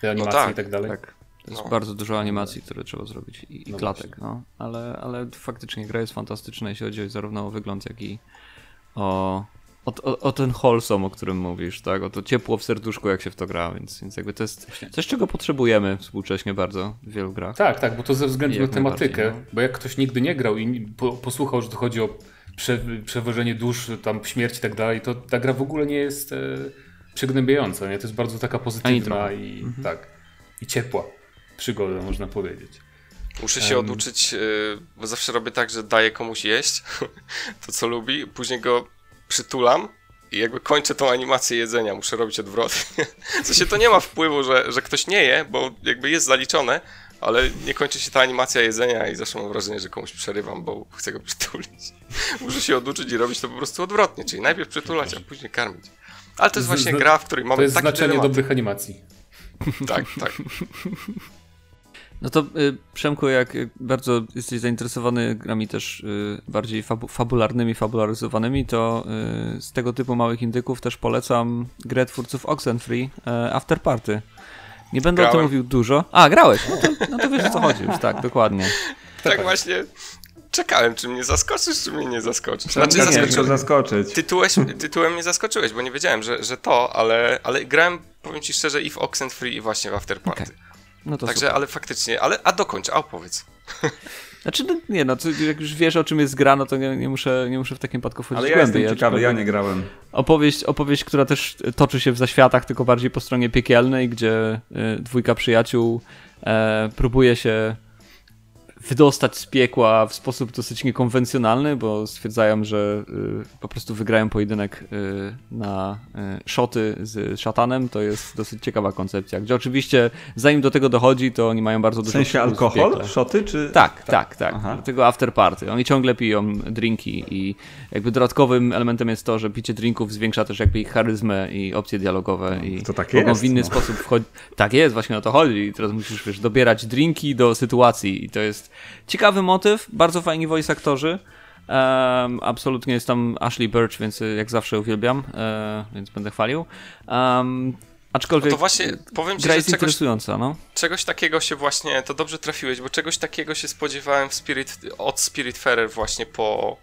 te animacje tak, i tak dalej. Tak. To jest No. bardzo dużo animacji, które trzeba zrobić i, i No klatek, no. Ale, ale faktycznie gra jest fantastyczna, jeśli chodzi zarówno o wygląd, jak i o, o, o, o ten wholesome, o którym mówisz, tak? O to ciepło w serduszku, jak się w to gra, więc, więc jakby to jest coś, czego potrzebujemy współcześnie bardzo w wielu grach. Tak, tak, bo to ze względu na tematykę, no. bo jak ktoś nigdy nie grał i po, posłuchał, że tu chodzi o prze, przewożenie dusz, tam śmierć i tak dalej, to ta gra w ogóle nie jest e, przygnębiająca, nie? To jest bardzo taka pozytywna i tak, i ciepła przygoda, można powiedzieć. Muszę się Em. oduczyć, yy, bo zawsze robię tak, że daję komuś jeść to, co lubi, później go przytulam i jakby kończę tą animację jedzenia, muszę robić odwrotnie. W sensie to nie ma wpływu, że, że ktoś nie je, bo jakby jest zaliczone, ale nie kończy się ta animacja jedzenia i zawsze mam wrażenie, że komuś przerywam, bo chcę go przytulić. Muszę się oduczyć i robić to po prostu odwrotnie, czyli najpierw przytulać, a później karmić. Ale to jest właśnie gra, w której mamy To jest taki znaczenie dylemat. dobrych animacji. Tak, tak. No to y, Przemku, jak bardzo jesteś zainteresowany grami też y, bardziej fabu fabularnymi, fabularyzowanymi, to y, z tego typu małych indyków też polecam grę twórców Oxenfree After Party. Nie będę o tym Grałem. mówił dużo. A, grałeś! No to, no to wiesz o co chodzi już, tak, dokładnie. Tak właśnie czekałem, czy mnie zaskoczysz, czy mnie nie zaskoczysz. Znaczy, nie, nie, zaskoczyłeś, zaskoczyć. tytułeś, tytułem mnie zaskoczyłeś, bo nie wiedziałem, że, że to, ale, ale grałem, powiem ci szczerze, i w Oxenfree, i właśnie w Afterparty. Okej. No to Także, super. ale faktycznie, ale, a dokończ, a opowiedz. Znaczy, no, nie no, jak już wiesz o czym jest gra, no to nie, nie, muszę, nie muszę w takim przypadku wchodzić Ale ja głębiej. jestem ciekawy, ja nie grałem. Opowieść, opowieść, która też toczy się w zaświatach, tylko bardziej po stronie piekielnej, gdzie y, dwójka przyjaciół e, próbuje się wydostać z piekła w sposób dosyć niekonwencjonalny, bo stwierdzają, że y, po prostu wygrają pojedynek y, na y, szoty z szatanem. To jest dosyć ciekawa koncepcja, gdzie oczywiście zanim do tego dochodzi, to oni mają bardzo W dużo sensie w alkohol, piekle. szoty, czy... Tak, tak, tak. Aha. Dlatego after party. Oni ciągle piją drinki i jakby dodatkowym elementem jest to, że picie drinków zwiększa też jakby ich charyzmę i opcje dialogowe i to tak mogą jest, w inny no. sposób wchodzić. Tak jest, właśnie o to chodzi. I teraz musisz wiesz, dobierać drinki do sytuacji i to jest ciekawy motyw, bardzo fajni voice aktorzy. Um, absolutnie jest tam Ashley Birch, więc y, jak zawsze uwielbiam, e, więc będę chwalił. Um, aczkolwiek No to właśnie powiem ci, gra że jest czegoś, interesująca, no. czegoś takiego się właśnie, to dobrze trafiłeś, bo czegoś takiego się spodziewałem w Spirit, od Spiritfarer właśnie po,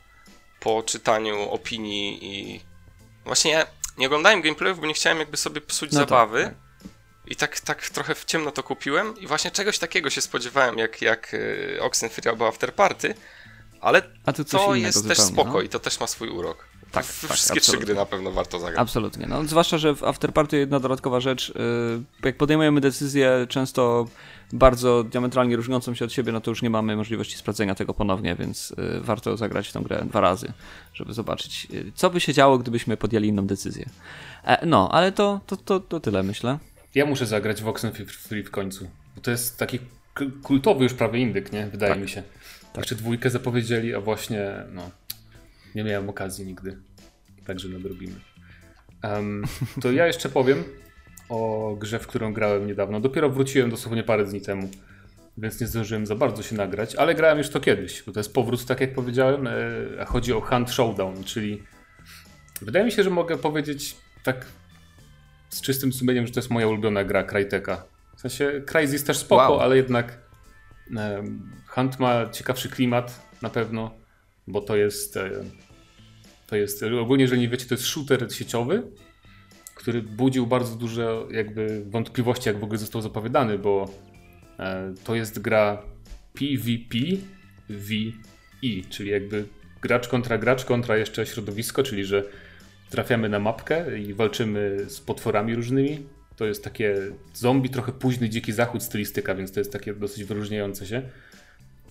po czytaniu opinii i właśnie ja nie oglądałem gameplayów, bo nie chciałem jakby sobie psuć No tak, zabawy, tak. I tak, tak trochę w ciemno to kupiłem i właśnie czegoś takiego się spodziewałem, jak, jak e, Oxenfree albo Afterparty, ale to jest też spoko no? i to też ma swój urok. Tak, w, tak, wszystkie absolutnie. trzy gry na pewno warto zagrać. Absolutnie. No, zwłaszcza, że w Afterparty jedna dodatkowa rzecz, yy, jak podejmujemy decyzję często bardzo diametralnie różniącą się od siebie, no to już nie mamy możliwości sprawdzenia tego ponownie, więc yy, warto zagrać w tę grę dwa razy, żeby zobaczyć, co by się działo, gdybyśmy podjęli inną decyzję. E, no, ale to, to, to, to tyle, myślę. Ja muszę zagrać w Oxenfree w końcu, bo to jest taki kultowy już prawie indyk, nie? Wydaje tak. mi się. Tak. Jeszcze dwójkę zapowiedzieli, a właśnie, no, nie miałem okazji nigdy. Także nadrobimy. Um, to ja jeszcze powiem o grze, w którą grałem niedawno. Dopiero wróciłem dosłownie parę dni temu, więc nie zdążyłem za bardzo się nagrać, ale grałem już to kiedyś, bo to jest powrót, tak jak powiedziałem, e, a chodzi o Hunt Showdown, czyli wydaje mi się, że mogę powiedzieć tak z czystym sumieniem, że to jest moja ulubiona gra Cryteka. W sensie Crysis jest też spoko, wow. ale jednak Hunt ma ciekawszy klimat na pewno, bo to jest e, to jest, ogólnie jeżeli nie wiecie, to jest shooter sieciowy, który budził bardzo dużo jakby wątpliwości, jak w ogóle został zapowiadany, bo e, to jest gra PvP VE, czyli jakby gracz kontra gracz kontra jeszcze środowisko, czyli że trafiamy na mapkę i walczymy z potworami różnymi. To jest takie zombie, trochę późny dziki zachód stylistyka, więc to jest takie dosyć wyróżniające się.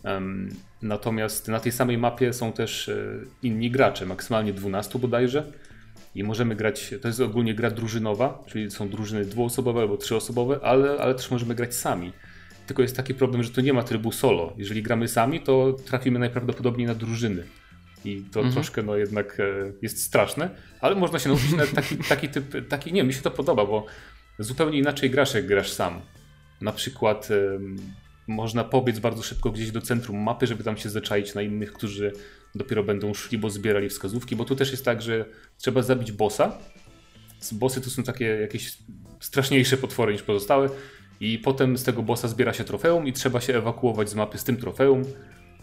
Um, natomiast na tej samej mapie są też e, inni gracze, maksymalnie 12 bodajże. I możemy grać, to jest ogólnie gra drużynowa, czyli są drużyny dwuosobowe albo trzyosobowe, ale, ale też możemy grać sami. Tylko jest taki problem, że tu nie ma trybu solo. Jeżeli gramy sami, to trafimy najprawdopodobniej na drużyny. I to mhm. troszkę no jednak e, jest straszne, ale można się nauczyć na taki, taki typ, taki, nie, mi się to podoba, bo zupełnie inaczej grasz, jak grasz sam. Na przykład można pobiec bardzo szybko gdzieś do centrum mapy, żeby tam się zaczaić na innych, którzy dopiero będą szli, bo zbierali wskazówki, bo tu też jest tak, że trzeba zabić bossa. Bossy to są takie jakieś straszniejsze potwory niż pozostałe i potem z tego bossa zbiera się trofeum i trzeba się ewakuować z mapy z tym trofeum,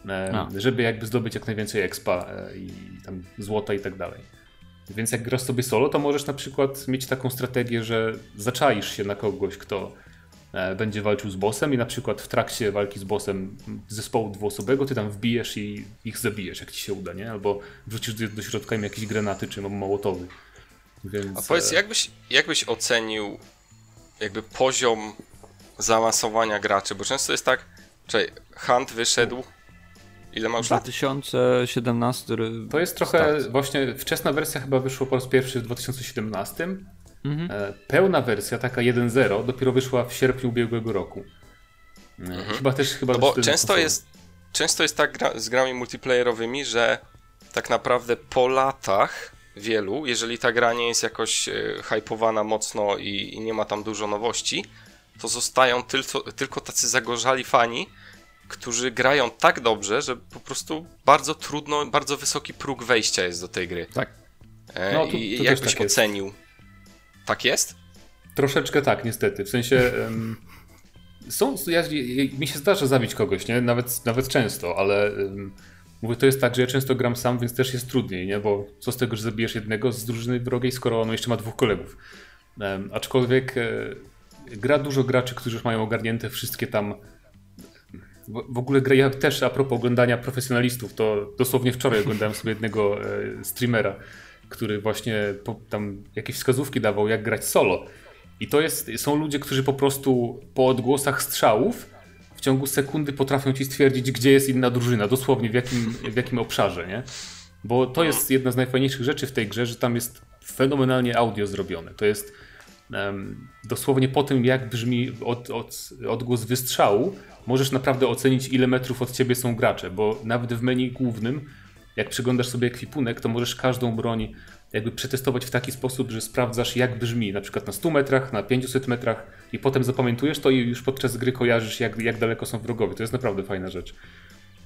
e, no. żeby jakby zdobyć jak najwięcej expa e, i tam złota i tak dalej. Więc jak grasz sobie solo, to możesz na przykład mieć taką strategię, że zaczaisz się na kogoś, kto E, będzie walczył z bossem i na przykład w trakcie walki z bossem zespołu dwuosobowego ty tam wbijesz i ich zabijesz, jak ci się uda, nie? Albo wrzucisz do, do środka im jakieś granaty czy mołotowy. Więc... A powiedz, e, jakbyś, jakbyś ocenił jakby poziom zaawansowania graczy? Bo często jest tak, czyli Hunt wyszedł Ile ma już 2017. To jest trochę start. właśnie wczesna wersja chyba wyszła po raz pierwszy w 2017. Mhm. E, pełna wersja, taka 1.0, dopiero wyszła w sierpniu ubiegłego roku. E, mhm. Chyba też chyba. No bo często jest, często jest tak gra, z grami multiplayerowymi, że tak naprawdę po latach wielu, jeżeli ta gra nie jest jakoś e, hypowana mocno i, i, nie ma tam dużo nowości, to zostają tylko, tylko tacy zagorzali fani, którzy grają tak dobrze, że po prostu bardzo trudno, bardzo wysoki próg wejścia jest do tej gry. Tak. No, tu, tu I jak byś tak ocenił tak jest? Troszeczkę tak, niestety. W sensie. Um, są, ja, mi się zdarza zabić kogoś, nie? Nawet, nawet często, ale um, mówię, to jest tak, że ja często gram sam, więc też jest trudniej, nie? Bo co z tego, że zabijesz jednego z drużyny wrogiej, skoro on jeszcze ma dwóch kolegów. Um, aczkolwiek e, gra dużo graczy, którzy już mają ogarnięte wszystkie tam. W, ogóle ja też a propos oglądania profesjonalistów, to dosłownie wczoraj oglądałem sobie jednego e, streamera który właśnie tam jakieś wskazówki dawał, jak grać solo. I to jest, są ludzie, którzy po prostu po odgłosach strzałów w ciągu sekundy potrafią ci stwierdzić, gdzie jest inna drużyna, dosłownie w jakim, w jakim obszarze, nie? Bo to jest jedna z najfajniejszych rzeczy w tej grze, że tam jest fenomenalnie audio zrobione. To jest um, dosłownie po tym, jak brzmi od, od, odgłos wystrzału, możesz naprawdę ocenić, ile metrów od ciebie są gracze, bo nawet w menu głównym jak przeglądasz sobie ekwipunek, to możesz każdą broń jakby przetestować w taki sposób, że sprawdzasz jak brzmi, na przykład na 100 metrach, na 500 metrach i potem zapamiętujesz to i już podczas gry kojarzysz jak, jak daleko są wrogowie. To jest naprawdę fajna rzecz.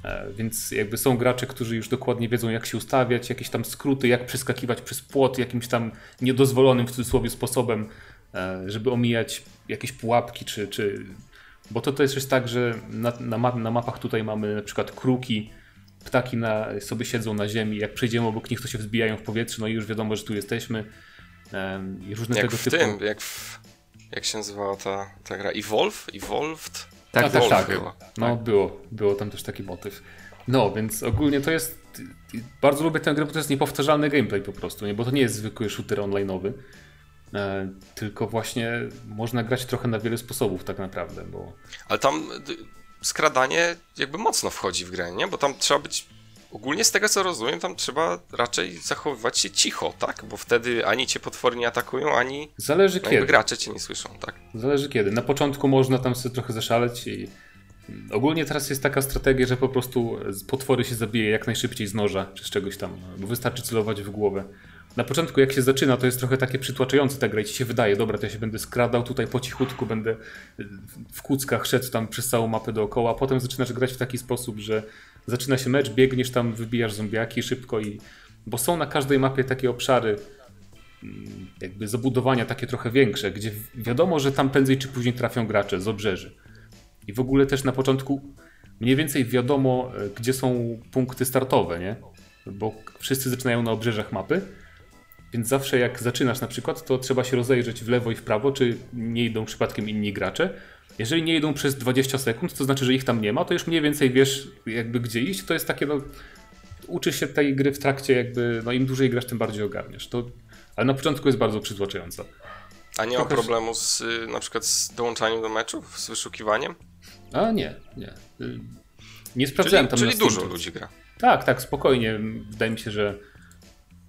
E, więc jakby są gracze, którzy już dokładnie wiedzą jak się ustawiać, jakieś tam skróty, jak przeskakiwać przez płot jakimś tam niedozwolonym w cudzysłowie sposobem, e, żeby omijać jakieś pułapki czy... czy... Bo to też jest tak, że na, na, map, na mapach tutaj mamy na przykład kruki, ptaki na, sobie siedzą na ziemi, jak przejdziemy obok nich, to się wzbijają w powietrze, no i już wiadomo, że tu jesteśmy. I różne jak tego w typu. Tym, jak w, Jak się nazywała ta, ta gra? Evolve? Evolved? Tak, A, też też tak. chyba. No, było, było tam też taki motyw. No, więc ogólnie to jest. Bardzo lubię tę grę, bo to jest niepowtarzalny gameplay po prostu, nie? bo to nie jest zwykły shooter online'owy. E, tylko właśnie można grać trochę na wiele sposobów, tak naprawdę. Bo... Ale tam skradanie jakby mocno wchodzi w grę, nie? Bo tam trzeba być. Ogólnie z tego co rozumiem, tam trzeba raczej zachowywać się cicho, tak? Bo wtedy ani cię potwory nie atakują, ani Zależy no, kiedy. gracze cię nie słyszą, tak? Zależy kiedy. Na początku można tam sobie trochę zaszaleć i ogólnie teraz jest taka strategia, że po prostu potwory się zabije jak najszybciej z noża czy z czegoś tam, bo wystarczy celować w głowę. Na początku jak się zaczyna, to jest trochę takie przytłaczające ta gra i ci się wydaje, dobra, to ja się będę skradał tutaj po cichutku, będę w kuckach szedł tam przez całą mapę dookoła, potem zaczynasz grać w taki sposób, że zaczyna się mecz, biegniesz tam, wybijasz zombiaki szybko i... Bo są na każdej mapie takie obszary, jakby zabudowania takie trochę większe, gdzie wiadomo, że tam prędzej czy później trafią gracze z obrzeży. I w ogóle też na początku mniej więcej wiadomo, e, gdzie są punkty startowe, nie? Bo wszyscy zaczynają na obrzeżach mapy, więc zawsze jak zaczynasz na przykład, to trzeba się rozejrzeć w lewo i w prawo, czy nie idą przypadkiem inni gracze. Jeżeli nie idą przez 20 sekund, to znaczy, że ich tam nie ma, to już mniej więcej wiesz jakby gdzie iść. To jest takie, no, uczysz się tej gry w trakcie jakby, no im dłużej grasz, tym bardziej ogarniesz. To, ale na początku jest bardzo przytłaczająca. A nie ma problemu z y, na przykład z dołączaniem do meczów, z wyszukiwaniem? A nie, nie. Y, Nie Czyli, sprawdzałem tam czyli na Steam, dużo ludzi gra. Tak, tak, spokojnie. Wydaje mi się, że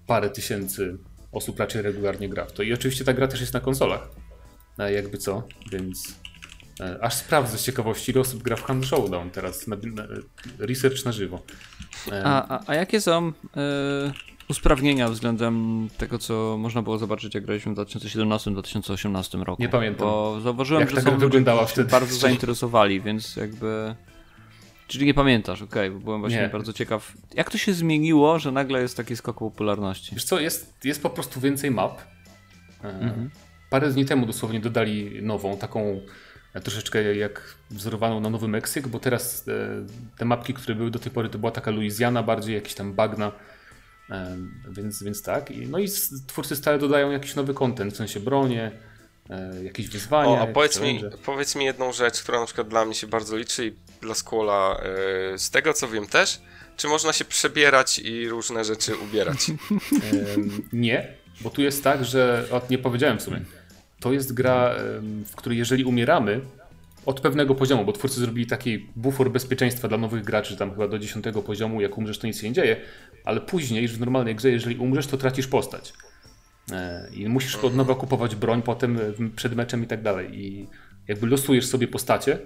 parę tysięcy osób raczej regularnie gra w to. I oczywiście ta gra też jest na konsolach. E, Jakby co, więc e, aż sprawdzę z ciekawości, ile osób gra w Hand Showdown teraz. Na, na, research na żywo. E, A, a, a jakie są e, usprawnienia względem tego, co można było zobaczyć, jak graliśmy w 2017-2018 roku? Nie pamiętam. Bo zauważyłem, Jak że ta są ludzie, wyglądała się wtedy? bardzo zainteresowali, więc jakby... Czyli nie pamiętasz, okej, bo byłem właśnie Nie. bardzo ciekaw. Jak to się zmieniło, że nagle jest taki skok popularności? Wiesz co, jest, jest po prostu więcej map. E, Parę dni temu dosłownie dodali nową, taką e, troszeczkę jak wzorowaną na Nowy Meksyk, bo teraz e, te mapki, które były do tej pory, to była taka Luizjana bardziej, jakieś tam bagna, więc, więc tak. No i twórcy stale dodają jakiś nowy content, w sensie bronie, jakieś wyzwania. O, a powiedz mi, powiedz mi jedną rzecz, która na przykład dla mnie się bardzo liczy i dla Squalla y, z tego co wiem też, czy można się przebierać i różne rzeczy ubierać? Nie, bo tu jest tak, że. O, nie powiedziałem w sumie. To jest gra, w której jeżeli umieramy od pewnego poziomu, bo twórcy zrobili taki bufor bezpieczeństwa dla nowych graczy, tam chyba do 10 poziomu, jak umrzesz, to nic się nie dzieje, ale później, już w normalnej grze, jeżeli umrzesz, to tracisz postać. E, I musisz od nowa kupować broń potem e, przed meczem i tak dalej. I jakby losujesz sobie postacie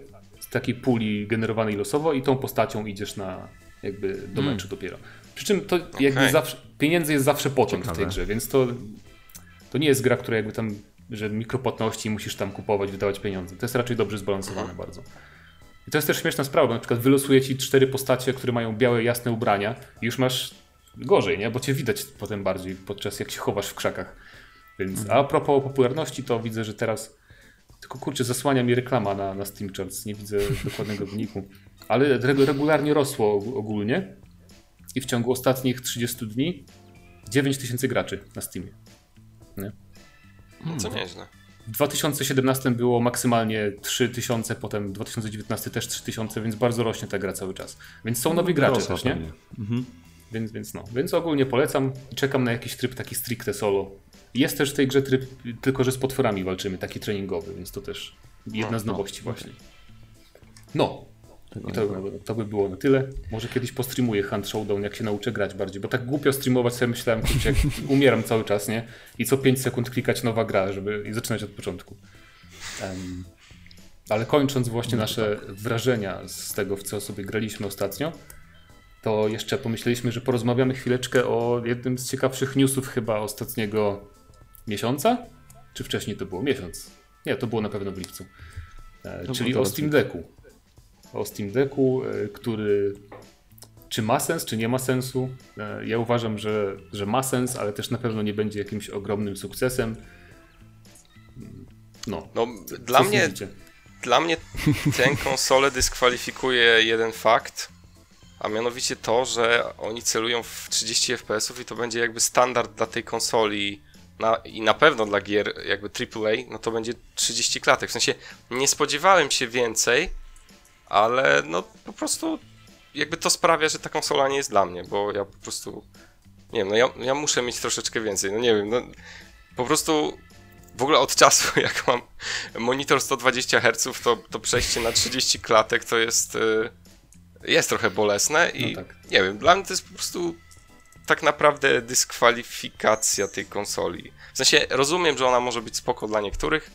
takiej puli generowanej losowo i tą postacią idziesz na jakby do meczu dopiero. Przy czym to jakby Okej. zawsze, pieniędzy jest zawsze potąd w tej Ciekawe. grze, więc to, to nie jest gra, która jakby tam, że mikropłatności musisz tam kupować, wydawać pieniądze. To jest raczej dobrze zbalansowane bardzo. I to jest też śmieszna sprawa, bo na przykład wylosuje ci cztery postacie, które mają białe, jasne ubrania i już masz gorzej, nie? Bo cię widać potem bardziej podczas jak się chowasz w krzakach. Więc, a propos popularności, to widzę, że teraz tylko kurczę, zasłania mi reklama na, na Steam Charts, nie widzę dokładnego wyniku. Ale reg- regularnie rosło og- ogólnie i w ciągu ostatnich 30 dni 9 tysięcy graczy na Steamie. Nie? No co nieźle. W 2017 było maksymalnie 3000, potem 2019 też 3000, więc bardzo rośnie ta gra cały czas. Więc są nowi gracze Rosła też, nie? pewnie. Więc, więc no. Więc ogólnie polecam i czekam na jakiś tryb taki stricte solo. Jest też w tej grze tryb, tylko że z potworami walczymy, taki treningowy, więc to też jedna z nowości właśnie. No. I to, to by było na tyle. Może kiedyś postreamuję Hunt Showdown, jak się nauczę grać bardziej, bo tak głupio streamować sobie myślałem, kurczę, jak umieram cały czas, nie? I co 5 sekund klikać nowa gra, żeby i zaczynać od początku. Em, ale kończąc właśnie nasze wrażenia z tego, w co sobie graliśmy ostatnio, to jeszcze pomyśleliśmy, że porozmawiamy chwileczkę o jednym z ciekawszych newsów chyba ostatniego miesiąca? Czy wcześniej to było? Miesiąc. Nie, to było na pewno w lipcu. E, czyli o Steam Decku. O Steam Decku, e, który czy ma sens, czy nie ma sensu. E, Ja uważam, że, że ma sens, ale też na pewno nie będzie jakimś ogromnym sukcesem. No. No, dla Co mnie, sądzicie? dla mnie tę konsolę dyskwalifikuje jeden fakt, a mianowicie to, że oni celują w 30 fps i to będzie jakby standard dla tej konsoli na, i na pewno dla gier jakby AAA, no to będzie 30 klatek. W sensie nie spodziewałem się więcej, ale no po prostu jakby to sprawia, że ta konsola nie jest dla mnie, bo ja po prostu nie wiem, no ja, ja muszę mieć troszeczkę więcej, no nie wiem, no po prostu w ogóle od czasu, jak mam monitor 120 Hz, to, to przejście na 30 klatek to jest y, jest trochę bolesne i No tak. nie wiem, dla mnie to jest po prostu tak naprawdę dyskwalifikacja tej konsoli. W sensie rozumiem, że ona może być spoko dla niektórych,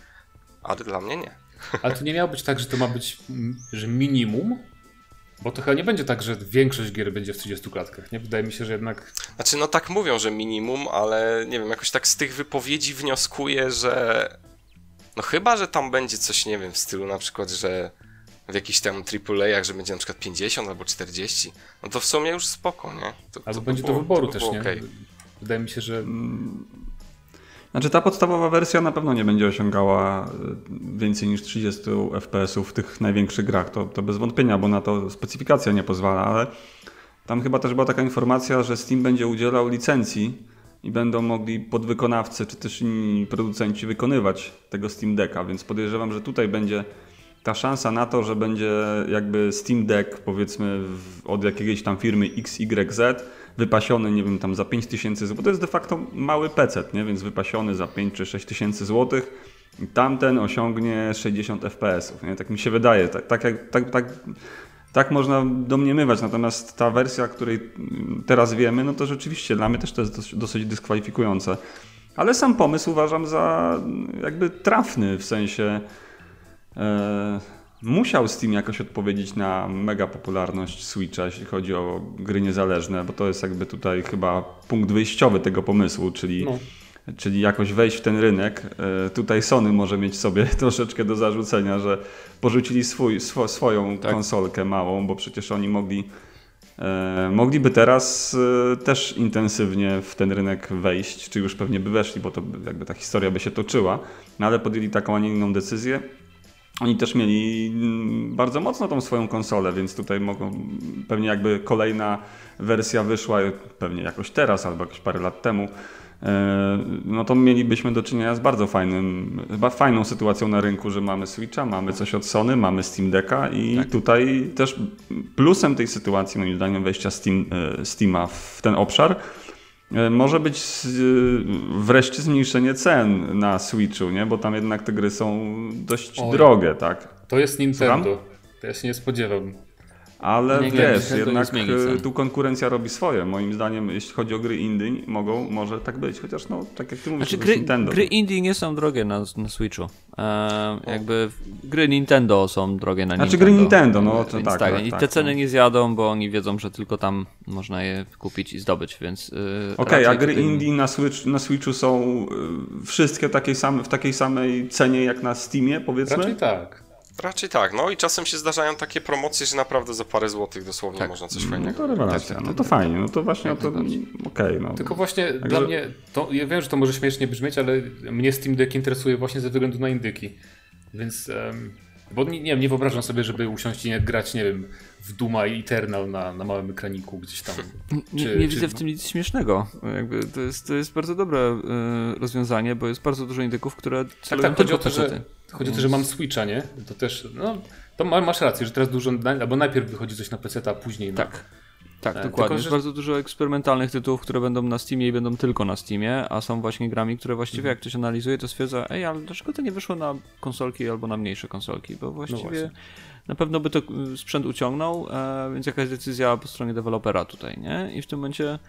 ale dla mnie nie. Ale to nie miało być tak, że to ma być, mm, że minimum? Bo to chyba nie będzie tak, że większość gier będzie w 30 klatkach, nie? Wydaje mi się, że jednak... Znaczy, no tak mówią, że minimum, ale nie wiem, jakoś tak z tych wypowiedzi wnioskuję, że. No chyba, że tam będzie coś, nie wiem, w stylu na przykład, że w jakichś tam AAA-ach, że będzie na przykład 50 albo 40, no to w sumie już spoko, nie? To, Albo by będzie to było- wyboru by też, było nie? okej. Wydaje mi się, że... Znaczy ta podstawowa wersja na pewno nie będzie osiągała y, więcej niż 30 FPS-ów w tych największych grach. To, to bez wątpienia, bo na to specyfikacja nie pozwala, ale tam chyba też była taka informacja, że Steam będzie udzielał licencji i będą mogli podwykonawcy czy też inni producenci wykonywać tego Steam Decka, więc podejrzewam, że tutaj będzie ta szansa na to, że będzie jakby Steam Deck powiedzmy od jakiejś tam firmy XYZ wypasiony, nie wiem, tam za 5000 zł, bo to jest de facto mały PC, nie? więc wypasiony za 5 czy 6 tysięcy złotych tamten osiągnie 60 FPS-ów, nie? tak mi się wydaje, tak, tak, tak, tak, tak można domniemywać, natomiast ta wersja, której teraz wiemy, no to rzeczywiście dla mnie też to jest dosyć, dyskwalifikujące. Ale sam pomysł uważam za jakby trafny, w sensie musiał Steam jakoś odpowiedzieć na mega popularność Switcha, jeśli chodzi o gry niezależne, bo to jest jakby tutaj chyba punkt wyjściowy tego pomysłu, czyli, No. czyli jakoś wejść w ten rynek. E, tutaj Sony może mieć sobie troszeczkę do zarzucenia, że porzucili swój, swo, swoją Tak. konsolkę małą, bo przecież oni mogli E, mogliby teraz e, też intensywnie w ten rynek wejść, czy już pewnie by weszli, bo to by- jakby ta historia by się toczyła, no ale podjęli taką, a nie inną decyzję. Oni też mieli mm, bardzo mocno tą swoją konsolę, więc tutaj mogą, pewnie jakby kolejna wersja wyszła, pewnie jakoś teraz albo jakoś parę lat temu, e, no to mielibyśmy do czynienia z bardzo fajnym, fajną sytuacją na rynku, że mamy Switcha, mamy coś od Sony, mamy Steam Decka i tutaj też plusem tej sytuacji, moim zdaniem, wejścia Steam, e, Steama w ten obszar e, może być e, wreszcie zmniejszenie cen na Switchu, nie? bo tam jednak te gry są dość drogie, tak? To jest Nintendo. To ja się nie spodziewam. Ale Nie, wiesz, jednak cen. tu konkurencja robi swoje. Moim zdaniem, jeśli chodzi o gry indie, mogą, może tak być. Chociaż no, tak jak ty mówisz, Znaczy gry, Nintendo. gry indie nie są drogie na, na Switchu. E, jakby gry Nintendo są drogie na Znaczy Nintendo. gry Nintendo, no, to tak, tak, tak, I tak, te ceny no. nie zjadą, bo oni wiedzą, że tylko tam można je kupić i zdobyć, więc... Yy, Okej, a raczej gry tutaj- indie na, Switch, na Switchu są y, wszystkie takiej same, w takiej samej cenie jak na Steamie, powiedzmy? Raczej tak. Raczej tak, no i czasem się zdarzają takie promocje, że naprawdę za parę złotych dosłownie Tak. można coś No fajnego. to rewelacja, no to fajnie, no to właśnie o to, okej, no. Tylko właśnie dla mnie, to, ja wiem, że to może śmiesznie brzmieć, ale mnie Steam Deck interesuje właśnie ze względu na indyki. Więc, em, bo nie, nie wiem, nie wyobrażam sobie, żeby usiąść i nie grać, nie wiem, w Duma i Eternal na, na małym ekraniku gdzieś tam. Nie, Czy- nie czy- widzę w tym nic śmiesznego. Jakby to, jest, to jest bardzo dobre e, rozwiązanie, bo jest bardzo dużo indyków, które Tak, tak, chodzi o to, że. Chodzi o to, że mam Switcha, nie? To też, no, to ma- masz rację, że teraz dużo, albo najpierw wychodzi coś na PC, a później na... Tak. Tak, E, dokładnie. tylko, Jest że- bardzo dużo eksperymentalnych tytułów, które będą na Steamie i będą tylko na Steamie, a są właśnie grami, które właściwie Mhm. jak ktoś analizuje, to stwierdza, ej, ale dlaczego to nie wyszło na konsolki albo na mniejsze konsolki? Bo właściwie No na pewno by to y, sprzęt uciągnął, e, więc jakaś decyzja po stronie dewelopera tutaj, nie? I w tym momencie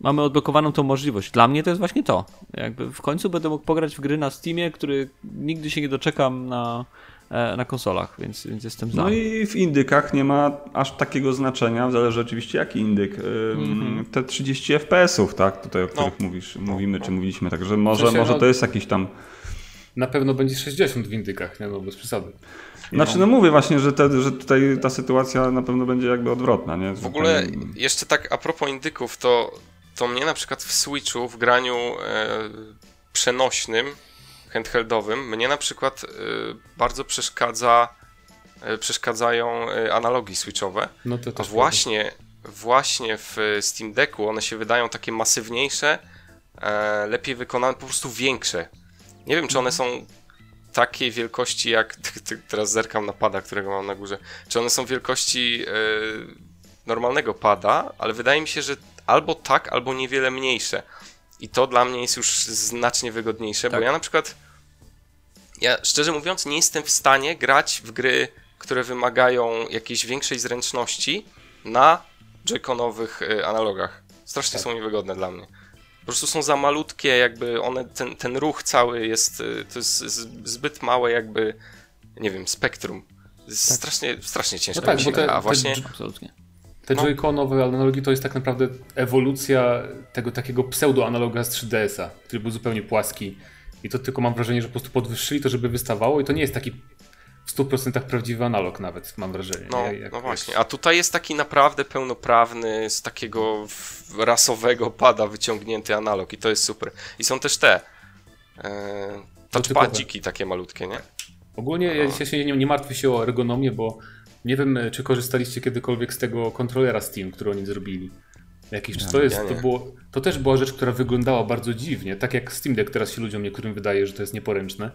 mamy odblokowaną tą możliwość. Dla mnie to jest właśnie to. Jakby w końcu będę mógł pograć w gry na Steamie, który nigdy się nie doczekam na, e, na konsolach, więc, więc jestem za. No i w indykach nie ma aż takiego znaczenia, zależy oczywiście jaki indyk. Ym, Te 30 FPS-ów, tak, tutaj o których mówisz, mówimy, czy mówiliśmy, także może, sensie, może no- to jest jakiś tam... Na pewno będzie 60 w indykach, nie no, bez przesady. Znaczy, no mówię właśnie, że, te, że tutaj ta sytuacja na pewno będzie jakby odwrotna, nie? W ogóle jeszcze tak a propos indyków, to, to mnie na przykład w Switchu, w graniu e, przenośnym, handheldowym, mnie na przykład e, bardzo przeszkadza, e, przeszkadzają e, analogi switchowe. No to A właśnie, właśnie w Steam Decku one się wydają takie masywniejsze, e, lepiej wykonane, po prostu większe. Nie wiem, czy one są takiej wielkości jak. Teraz zerkam na pada, którego mam na górze. Czy one są wielkości e, normalnego pada, ale wydaje mi się, że albo tak, albo niewiele mniejsze. I to dla mnie jest już znacznie wygodniejsze, tak. bo ja na przykład. Ja szczerze mówiąc, nie jestem w stanie grać w gry, które wymagają jakiejś większej zręczności na joyconowych e, analogach. Strasznie tak. są niewygodne dla mnie. Po prostu są za malutkie, jakby one, ten, ten ruch cały jest, e, to jest zbyt małe jakby, nie wiem, spektrum. Tak. Strasznie, strasznie ciężko no tak, bo te, a właśnie... Absolutnie. Te no. joyconowe analogi to jest tak naprawdę ewolucja tego takiego pseudo-analoga z 3DS-a, który był zupełnie płaski. I to tylko mam wrażenie, że po prostu podwyższyli to, żeby wystawało i to nie jest taki w 100% prawdziwy analog nawet, mam wrażenie. No, jak, no właśnie, a tutaj jest taki naprawdę pełnoprawny, z takiego rasowego pada wyciągnięty analog i to jest super. I są też te e, touchpadziki takie malutkie, nie? Ogólnie no. ja się nie, nie martwię się o ergonomię, bo nie wiem, czy korzystaliście kiedykolwiek z tego kontrolera Steam, który oni zrobili. Jakiś czas. To, jest, to, było, to też była rzecz, która wyglądała bardzo dziwnie. Tak jak Steam Deck teraz się ludziom niektórym wydaje, że to jest nieporęczne.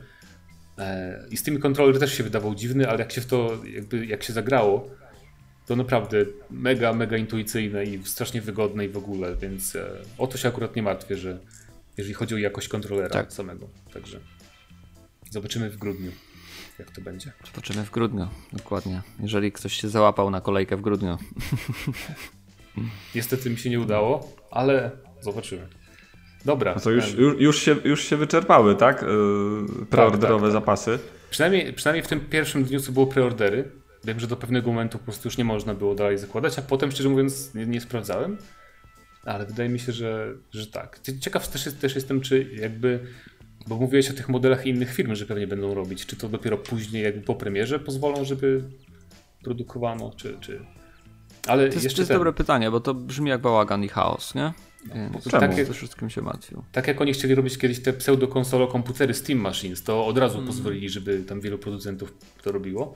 E, I z tymi kontroler też się wydawał dziwny, ale jak się w to, jakby, jak się zagrało, to naprawdę mega, mega intuicyjne i strasznie wygodne i w ogóle, więc e, o to się akurat nie martwię, że jeżeli chodzi o jakość kontrolera tak. samego. Także zobaczymy w grudniu, jak to będzie. Zobaczymy w grudniu, dokładnie. Jeżeli ktoś się załapał na kolejkę w grudniu. Niestety mi się nie udało, ale zobaczymy. Dobra. No to już, już, już, się, już się wyczerpały, tak? Yy, preorderowe tak, tak, zapasy. Przynajmniej, przynajmniej w tym pierwszym dniu, co było preordery. Wiem, że do pewnego momentu po prostu już nie można było dalej zakładać, a potem, szczerze mówiąc, nie, nie sprawdzałem. Ale wydaje mi się, że, że tak. Ciekaw też, też jestem, czy jakby. Bo mówiłeś o tych modelach innych firm, że pewnie będą robić. Czy to dopiero później, jakby po premierze, pozwolą, żeby produkowano, czy. czy... Ale to jest, jeszcze to jest ten... dobre pytanie, bo to brzmi jak bałagan i chaos, nie? Więc tak, jak, wszystkim się martwił. Tak jak oni chcieli robić kiedyś te pseudo-konsolo komputery Steam Machines, to od razu mm. pozwolili, żeby tam wielu producentów to robiło.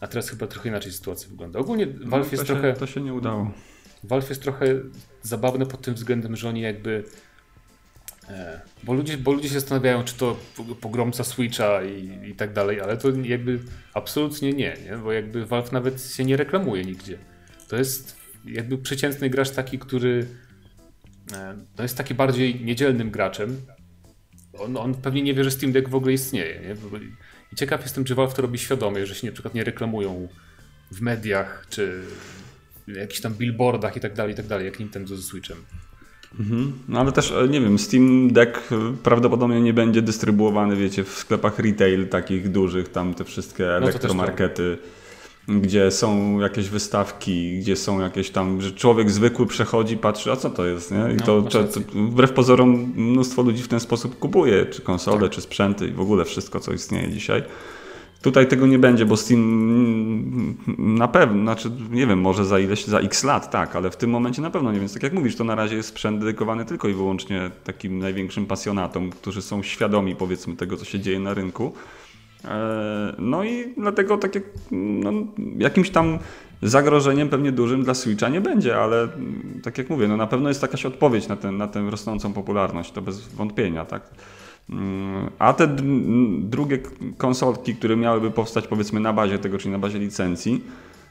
A teraz chyba trochę inaczej sytuacja wygląda. Ogólnie no, Valve jest się, trochę... To się nie udało. Valve jest trochę zabawne pod tym względem, że oni jakby... E, bo, ludzie, bo ludzie się zastanawiają, czy to pogromca Switcha i, i tak dalej, ale to jakby absolutnie nie, nie, bo jakby Valve nawet się nie reklamuje nigdzie. To jest jakby przeciętny gracz taki, który E, to jest taki bardziej niedzielnym graczem. On, on, pewnie nie wie, że Steam Deck w ogóle istnieje. Nie? I ciekaw jestem, czy Valve to robi świadomie, że się na przykład nie reklamują w mediach, czy jakichś tam billboardach i tak dalej, i tak dalej, jak Nintendo ze Switchem. Mhm. No ale też, e, nie wiem, Steam Deck e, prawdopodobnie nie będzie dystrybuowany, wiecie, w sklepach retail takich dużych, tam te wszystkie no elektromarkety. Gdzie są jakieś wystawki, gdzie są jakieś tam, że człowiek zwykły przechodzi, patrzy, a co to jest, nie? I no, to, to, to, wbrew pozorom mnóstwo ludzi w ten sposób kupuje, czy konsole, tak. czy sprzęty i w ogóle wszystko, co istnieje dzisiaj. Tutaj tego nie będzie, bo Steam na pewno, znaczy nie wiem, może za ileś, za x lat, tak, ale w tym momencie na pewno nie, więc tak jak mówisz, to na razie jest sprzęt dedykowany tylko i wyłącznie takim największym pasjonatom, którzy są świadomi powiedzmy tego, co się dzieje na rynku E, no i dlatego tak jak, no, jakimś tam zagrożeniem pewnie dużym dla Switcha nie będzie, ale tak jak mówię, no na pewno jest jakaś odpowiedź na, ten, na tę rosnącą popularność, to bez wątpienia, tak. Mm, a te drugie konsolki, które miałyby powstać powiedzmy na bazie tego, czyli na bazie licencji,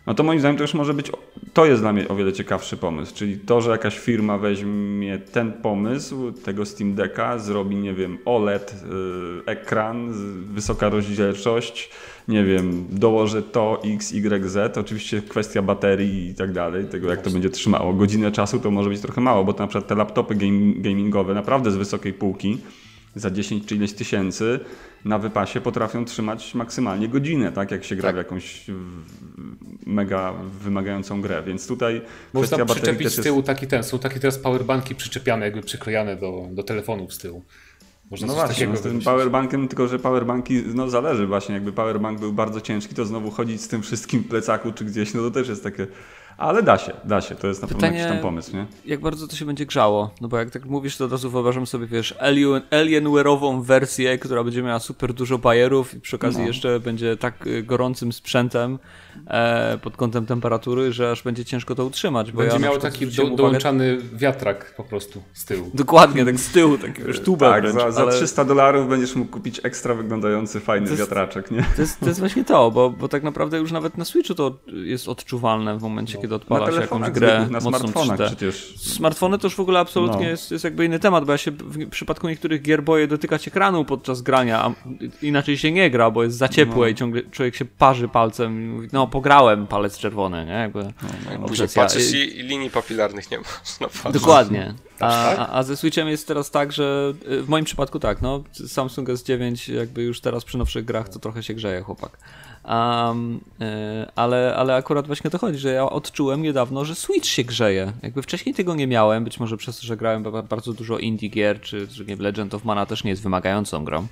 no to moim zdaniem to już może być, to jest dla mnie o wiele ciekawszy pomysł, czyli to, że jakaś firma weźmie ten pomysł tego Steam Decka, zrobi, nie wiem, OLED, yy, ekran, wysoka rozdzielczość, nie wiem, dołoży to X, Y, Z, oczywiście kwestia baterii i tak dalej, tego jak to będzie trzymało. Godzinę czasu to może być trochę mało, bo to na przykład te laptopy game, gamingowe naprawdę z wysokiej półki, za 10 czy ileś tysięcy na wypasie potrafią trzymać maksymalnie godzinę, tak jak się gra tak. w jakąś mega wymagającą grę, więc tutaj Można kwestia przyczepić z tyłu jest... taki ten, są takie teraz powerbanki przyczepiane, jakby przyklejane do, do telefonów z tyłu. Można no właśnie, no z tym powerbankiem, tylko że powerbanki, no zależy właśnie, jakby powerbank był bardzo ciężki, to znowu chodzić z tym wszystkim w plecaku czy gdzieś, no to też jest takie Ale da się, da się, to jest na pewno Pytanie- jakiś tam pomysł, nie? Jak bardzo to się będzie grzało? No bo jak tak mówisz, to od razu wyobrażam sobie, wiesz, alien, Alienware'ową wersję, która będzie miała super dużo bajerów i przy okazji No. jeszcze będzie tak y, gorącym sprzętem e, pod kątem temperatury, że aż będzie ciężko to utrzymać. Bo Będzie ja miał taki do, uwagę- dołączany wiatrak po prostu z tyłu. Dokładnie, tak z tyłu, taki wiesz, tubę Tak, wręcz, za, za ale 300 dolarów będziesz mógł kupić ekstra wyglądający fajny To jest- wiatraczek, nie? To jest, to jest właśnie to, bo, bo tak naprawdę już nawet na Switchu to jest odczuwalne w momencie, kiedy Na odpala się jakąś grę na smartfonach 3D. przecież. Smartfony to już w ogóle absolutnie No. jest, jest jakby inny temat, bo ja się w przypadku niektórych gier boję dotykać ekranu podczas grania, a inaczej się nie gra, bo jest za ciepłe No. i ciągle człowiek się parzy palcem i mówi, no pograłem, palec czerwony, nie? Jakby, Później obsesja. patrzysz i, i linii papilarnych nie masz na. Dokładnie. A, tak? a, a ze Switchem jest teraz tak, że y, w moim przypadku tak, no Samsung S9 jakby już teraz przy nowszych grach to trochę się grzeje chłopak. Um, ale, ale akurat właśnie to chodzi, że ja odczułem niedawno, że Switch się grzeje. Jakby wcześniej tego nie miałem, być może przez to, że grałem ba- bardzo dużo indie gier, czy, czy nie Legend of Mana też nie jest wymagającą grą.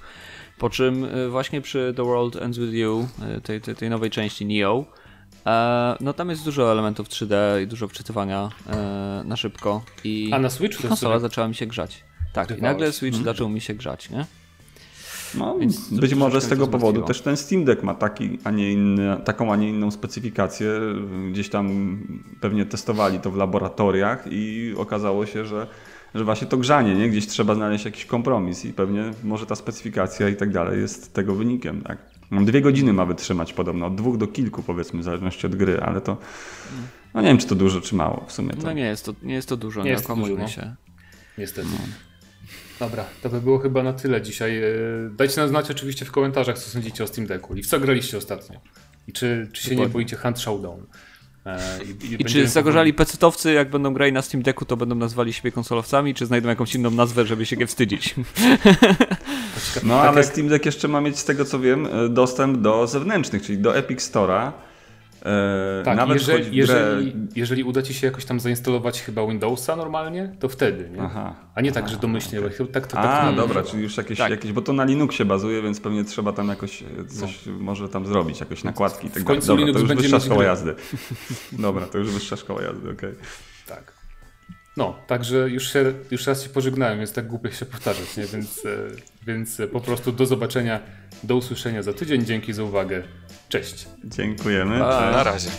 Po czym y, właśnie przy The World Ends With You, tej, tej, tej nowej części Neo, no tam jest dużo elementów 3D i dużo wczytywania e, na szybko i A na Switchu to konsola sobie... zaczęła mi się grzać. Tak, i nagle Switch zaczął mi się grzać, nie? No, Więc być może z tego powodu też ten Steam Deck ma taki, a nie inny, taką, a nie inną specyfikację. Gdzieś tam pewnie testowali to w laboratoriach i okazało się, że, że właśnie to grzanie, nie? Gdzieś trzeba znaleźć jakiś kompromis i pewnie może ta specyfikacja i tak dalej jest tego wynikiem, tak? Dwie godziny ma wytrzymać podobno, od dwóch do kilku powiedzmy, w zależności od gry, ale to no nie wiem, czy to dużo, czy mało w sumie. To... No nie jest to, nie jest to dużo, Nie nie, okłamujmy no. się. Niestety. Dobra, to by było chyba na tyle dzisiaj. E, Dajcie nam znać oczywiście w komentarzach, co sądzicie o Steam Decku i w co graliście ostatnio. I czy, czy się nie Dokładnie. boicie Hunt Showdown. E, I, I czy zagorzali pecetowcy, jak będą grali na Steam Decku, to będą nazwali siebie konsolowcami, czy znajdą jakąś inną nazwę, żeby się nie wstydzić? No Tak ale Steam Deck jeszcze ma mieć z tego co wiem e, dostęp do zewnętrznych, czyli do Epic Store'a. E, Tak, nawet jeżeli, jeżeli, jeżeli uda ci się jakoś tam zainstalować chyba Windowsa normalnie, to wtedy, nie? Aha. A nie tak, że domyślnie, chyba tak to tak A, to dobra, czyli już jakieś, Tak. jakieś, bo to na Linuxie bazuje, więc pewnie trzeba tam jakoś e, coś może tam zrobić, jakieś nakładki tak W końcu. Dobra, to Linux już będzie wyższa szkoła jazdy. Dobra, to już wyższa szkoła jazdy, okej. Tak. No, także już, się, już raz się pożegnałem, więc tak głupio się powtarzać, nie? Więc, e, więc po prostu do zobaczenia, do usłyszenia za tydzień. Dzięki za uwagę. Cześć. Dziękujemy. Cześć. Na razie.